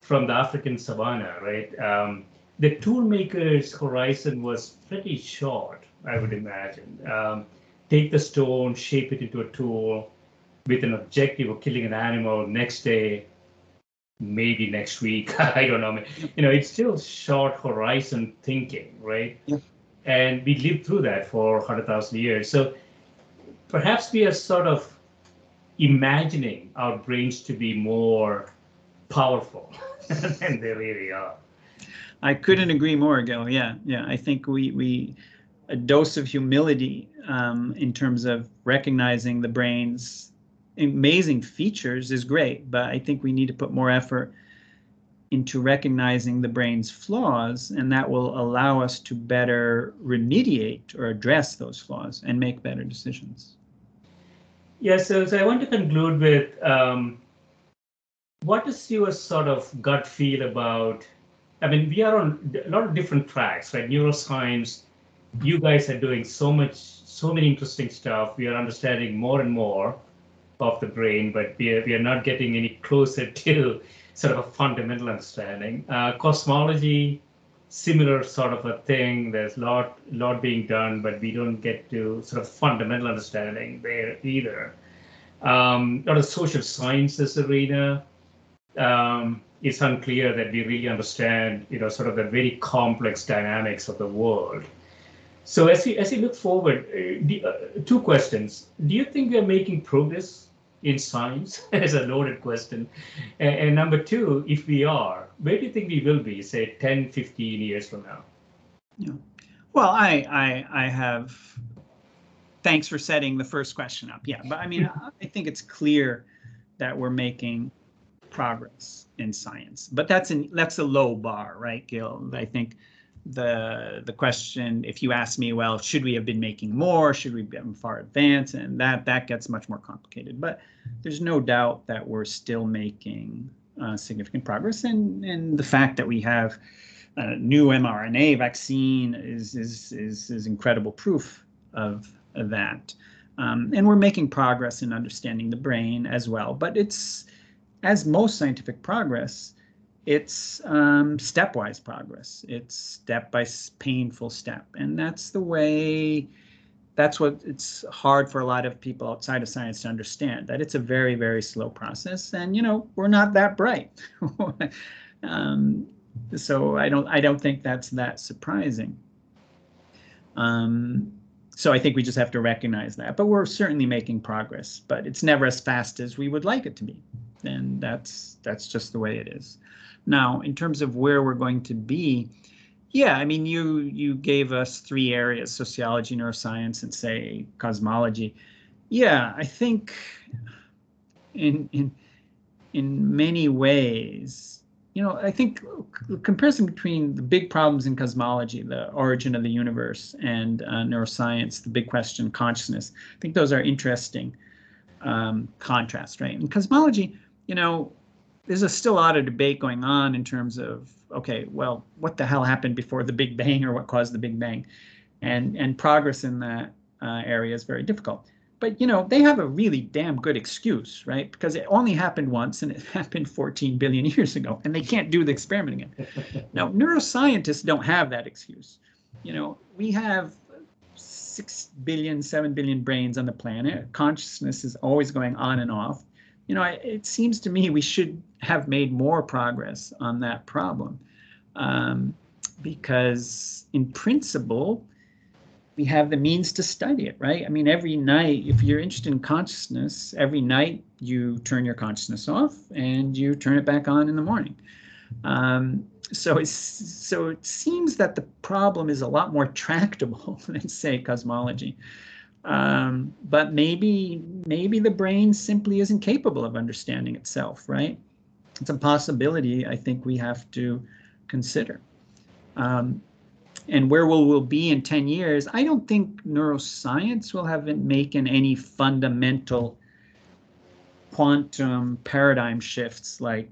from the African savannah, right? Um, the toolmaker's horizon was pretty short, I would imagine. Um, take the stone, shape it into a tool with an objective of killing an animal next day, maybe next week. I don't know. You know, it's still short horizon thinking, right? Yeah. And we lived through that for 100,000 years. So perhaps we are sort of imagining our brains to be more powerful than they really are. I couldn't agree more, Gil. Yeah, yeah. I think we we a dose of humility um, in terms of recognizing the brain's amazing features is great, but I think we need to put more effort into recognizing the brain's flaws, and that will allow us to better remediate or address those flaws and make better decisions. Yeah, so, so I want to conclude with um, what is your sort of gut feel about? I mean, we are on a lot of different tracks, right? Neuroscience, you guys are doing so much, so many interesting stuff. We are understanding more and more of the brain, but we are, we are not getting any closer to sort of a fundamental understanding. Uh, cosmology, similar sort of a thing. There's a lot, lot being done, but we don't get to sort of fundamental understanding there either. Um, a lot of social sciences arena, um, it's unclear that we really understand, you know, sort of the very complex dynamics of the world. So as you as you look forward, uh, the, uh, two questions: Do you think we are making progress in science? As a loaded question. And, and, number two, if we are, where do you think we will be, say, 10, 15 years from now? Yeah. Well, I I, I have. Thanks for setting the first question up. Yeah, but I mean, I think it's clear that we're making progress in science, but that's an that's a low bar, right, Gil? I think the the question if you ask me well should we have been making more? Should we have been far advanced? And that that gets much more complicated. But there's no doubt that we're still making uh, significant progress. And and the fact that we have a new mRNA vaccine is is is, is incredible proof of, of that. Um, and we're making progress in understanding the brain as well. But it's as most scientific progress it's um, stepwise progress. It's step by painful step, and that's the way. That's what it's hard for a lot of people outside of science to understand. That it's a very very slow process, and you know we're not that bright. um, so I don't I don't think that's that surprising. Um, so I think we just have to recognize that. But we're certainly making progress, but it's never as fast as we would like it to be, and that's that's just the way it is. Now, in terms of where we're going to be, yeah, I mean, you you gave us three areas: sociology, neuroscience, and say cosmology. Yeah, I think in in in many ways, you know, I think the comparison between the big problems in cosmology, the origin of the universe, and uh, neuroscience, the big question, consciousness. I think those are interesting um, contrasts, right? In cosmology, you know, there's a still a lot of debate going on in terms of okay, well, what the hell happened before the Big Bang or what caused the Big Bang, and and progress in that uh, area is very difficult. but you know they have a really damn good excuse, right? Because it only happened once and it happened 14 billion years ago, and they can't do the experiment again. now neuroscientists don't have that excuse. You know, we have six billion, seven billion brains on the planet. Consciousness is always going on and off. You know, it seems to me we should have made more progress on that problem. Um, because in principle, we have the means to study it, right? I mean, every night, if you're interested in consciousness, every night you turn your consciousness off and you turn it back on in the morning. Um, so it's so it seems that the problem is a lot more tractable than say cosmology. Um, but maybe maybe the brain simply isn't capable of understanding itself, right? It's a possibility I think we have to consider. Um, and where will we be in 10 years, I don't think neuroscience will have making any fundamental quantum paradigm shifts like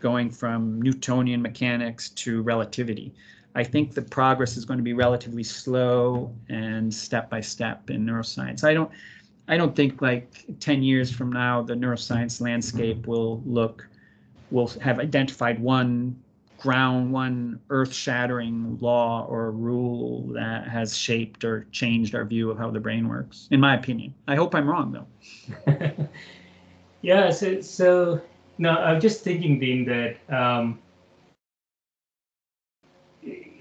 going from Newtonian mechanics to relativity. I think the progress is going to be relatively slow and step by step in neuroscience. I don't I don't think like 10 years from now the neuroscience landscape will look will have identified one ground one earth-shattering law or rule that has shaped or changed our view of how the brain works in my opinion i hope i'm wrong though yeah so so no i'm just thinking dean that um,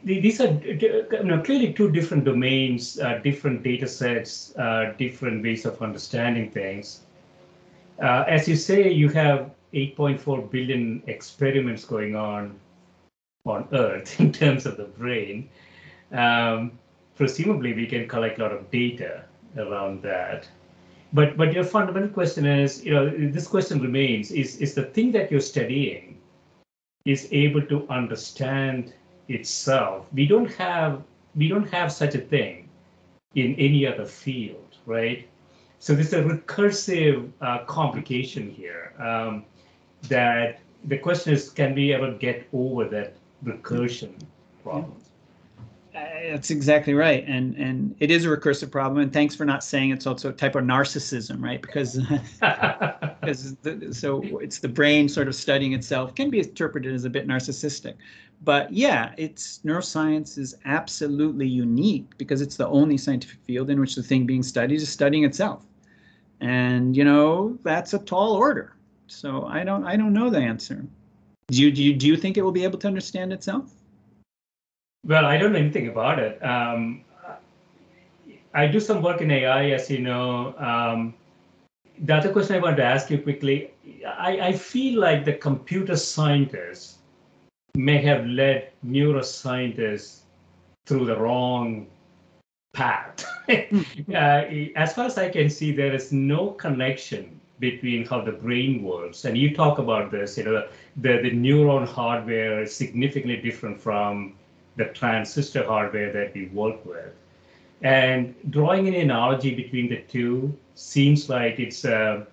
these are you know, clearly two different domains uh, different data sets uh, different ways of understanding things uh, as you say you have 8.4 billion experiments going on on Earth in terms of the brain. Um, presumably, we can collect a lot of data around that. But but your fundamental question is, you know, this question remains: is is the thing that you're studying is able to understand itself? We don't have we don't have such a thing in any other field, right? So there's a recursive uh, complication here. Um, that the question is, can we ever get over that recursion problem. That's exactly right, and and it is a recursive problem. And thanks for not saying it's also a type of narcissism, right? Because because the, so it's the brain sort of studying itself can be interpreted as a bit narcissistic, but yeah, it's neuroscience is absolutely unique because it's the only scientific field in which the thing being studied is studying itself, and you know that's a tall order. So I don't I don't know the answer. Do you, do you, do you think it will be able to understand itself? Well, I don't know anything about it. Um, I do some work in AI, as you know. Um, the other question I want to ask you quickly, I, I feel like the computer scientists may have led neuroscientists through the wrong path. uh, as far as I can see, there is no connection between how the brain works. And you talk about this, you know, the, the neuron hardware is significantly different from the transistor hardware that we work with. And drawing an analogy between the two seems like it's a, uh,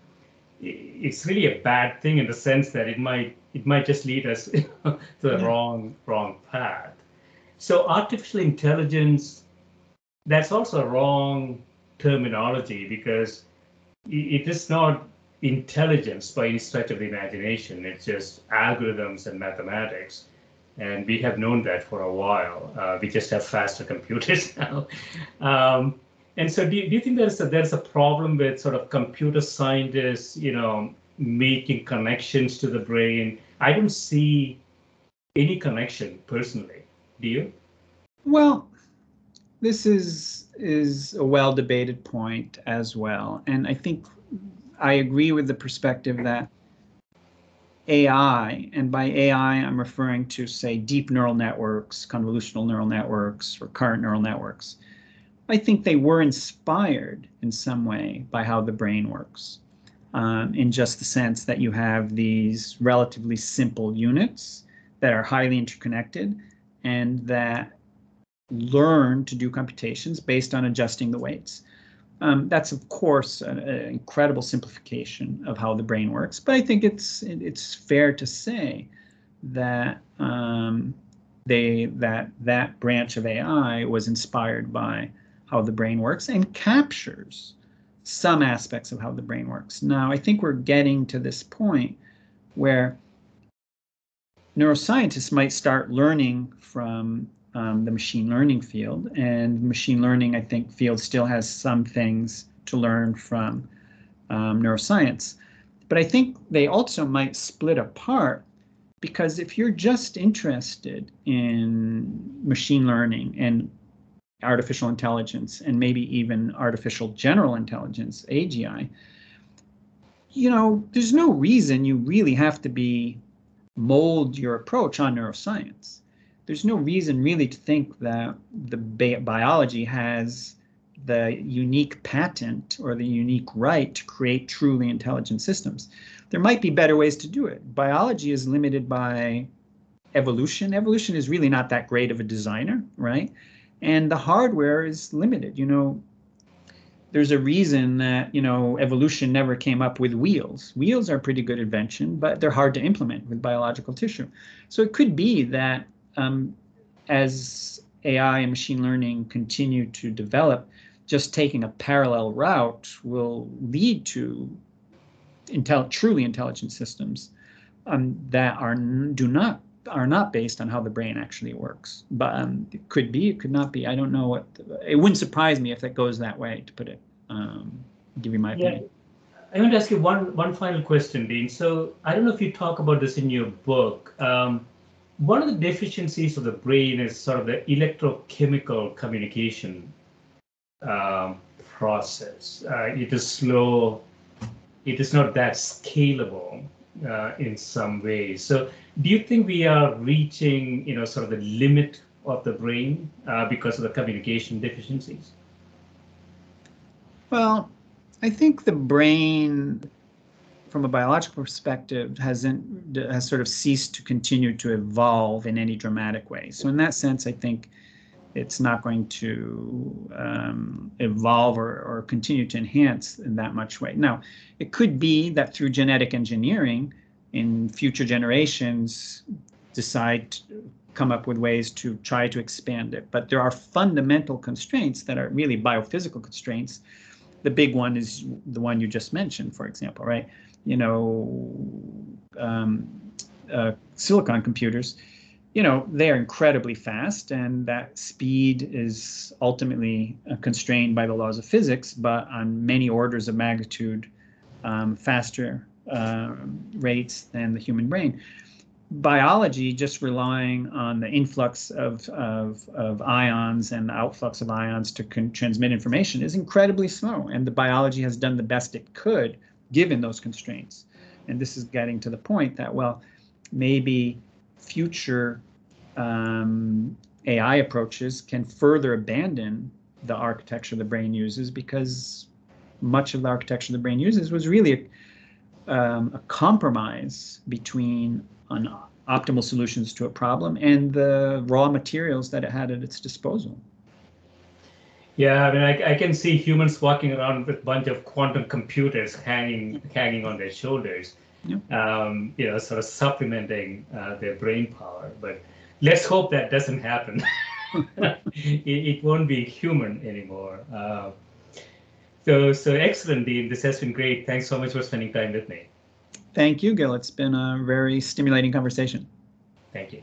it's really a bad thing in the sense that it might it might just lead us to the yeah. wrong wrong path. So artificial intelligence, that's also a wrong terminology because it is not intelligence by any stretch of the imagination. It's just algorithms and mathematics. And we have known that for a while. Uh, we just have faster computers now. Um, and so do you, do you think there's a, there's a problem with sort of computer scientists, you know, making connections to the brain? I don't see any connection personally. Do you? Well, this is is a well debated point as well. And I think I agree with the perspective that AI, and by AI, I'm referring to, say, deep neural networks, convolutional neural networks, recurrent neural networks. I think they were inspired in some way by how the brain works, um, in just the sense that you have these relatively simple units that are highly interconnected and that learn to do computations based on adjusting the weights. Um, that's of course an, an, incredible simplification of how the brain works, but I think it's it's fair to say that um, they that that branch of AI was inspired by how the brain works and captures some aspects of how the brain works. Now, I think we're getting to this point where neuroscientists might start learning from um, the machine learning field, and machine learning, I think, field still has some things to learn from um, neuroscience. But I think they also might split apart because if you're just interested in machine learning and artificial intelligence and maybe even artificial general intelligence, AGI, you know, there's no reason you really have to be mold your approach on neuroscience. There's no reason really to think that the biology has the unique patent or the unique right to create truly intelligent systems. There might be better ways to do it. Biology is limited by evolution. Evolution is really not that great of a designer, right? And the hardware is limited. You know, there's a reason that you know evolution never came up with wheels. Wheels are pretty good invention, but they're hard to implement with biological tissue. So it could be that um, as AI and machine learning continue to develop, just taking a parallel route will lead to intel- truly intelligent systems um, that are do not are not based on how the brain actually works. But um, it could be, it could not be. I don't know what. It wouldn't surprise me if that goes that way. To put it, um, give you my yeah. opinion. I want to ask you one one final question, Dean. So I don't know if you talk about this in your book. Um, one of the deficiencies of the brain is sort of the electrochemical communication um, process. Uh, it is slow. It is not that scalable uh, in some ways. So do you think we are reaching, you know, sort of the limit of the brain uh, because of the communication deficiencies? Well, I think the brain, from a biological perspective, hasn't has sort of ceased to continue to evolve in any dramatic way. So in that sense, I think it's not going to um, evolve or, or continue to enhance in that much way. Now, it could be that through genetic engineering, in future generations decide to come up with ways to try to expand it. But there are fundamental constraints that are really biophysical constraints. The big one is the one you just mentioned, for example, right? You know, um, uh, silicon computers, you know, they are incredibly fast, and that speed is ultimately uh, constrained by the laws of physics, but on many orders of magnitude um, faster uh, rates than the human brain. Biology, just relying on the influx of, of, of ions and the outflux of ions to con- transmit information, is incredibly slow. And the biology has done the best it could given those constraints. And this is getting to the point that, well, maybe future um, AI approaches can further abandon the architecture the brain uses because much of the architecture the brain uses was really um, a compromise between an optimal solutions to a problem and the raw materials that it had at its disposal. Yeah, I mean, I, I can see humans walking around with a bunch of quantum computers hanging hanging on their shoulders, yeah. um, you know, sort of supplementing uh, their brain power. But let's hope that doesn't happen. it, it, won't be human anymore. Uh, so, so excellent, Dean. This has been great. Thanks so much for spending time with me. Thank you, Gil. It's been a very stimulating conversation. Thank you.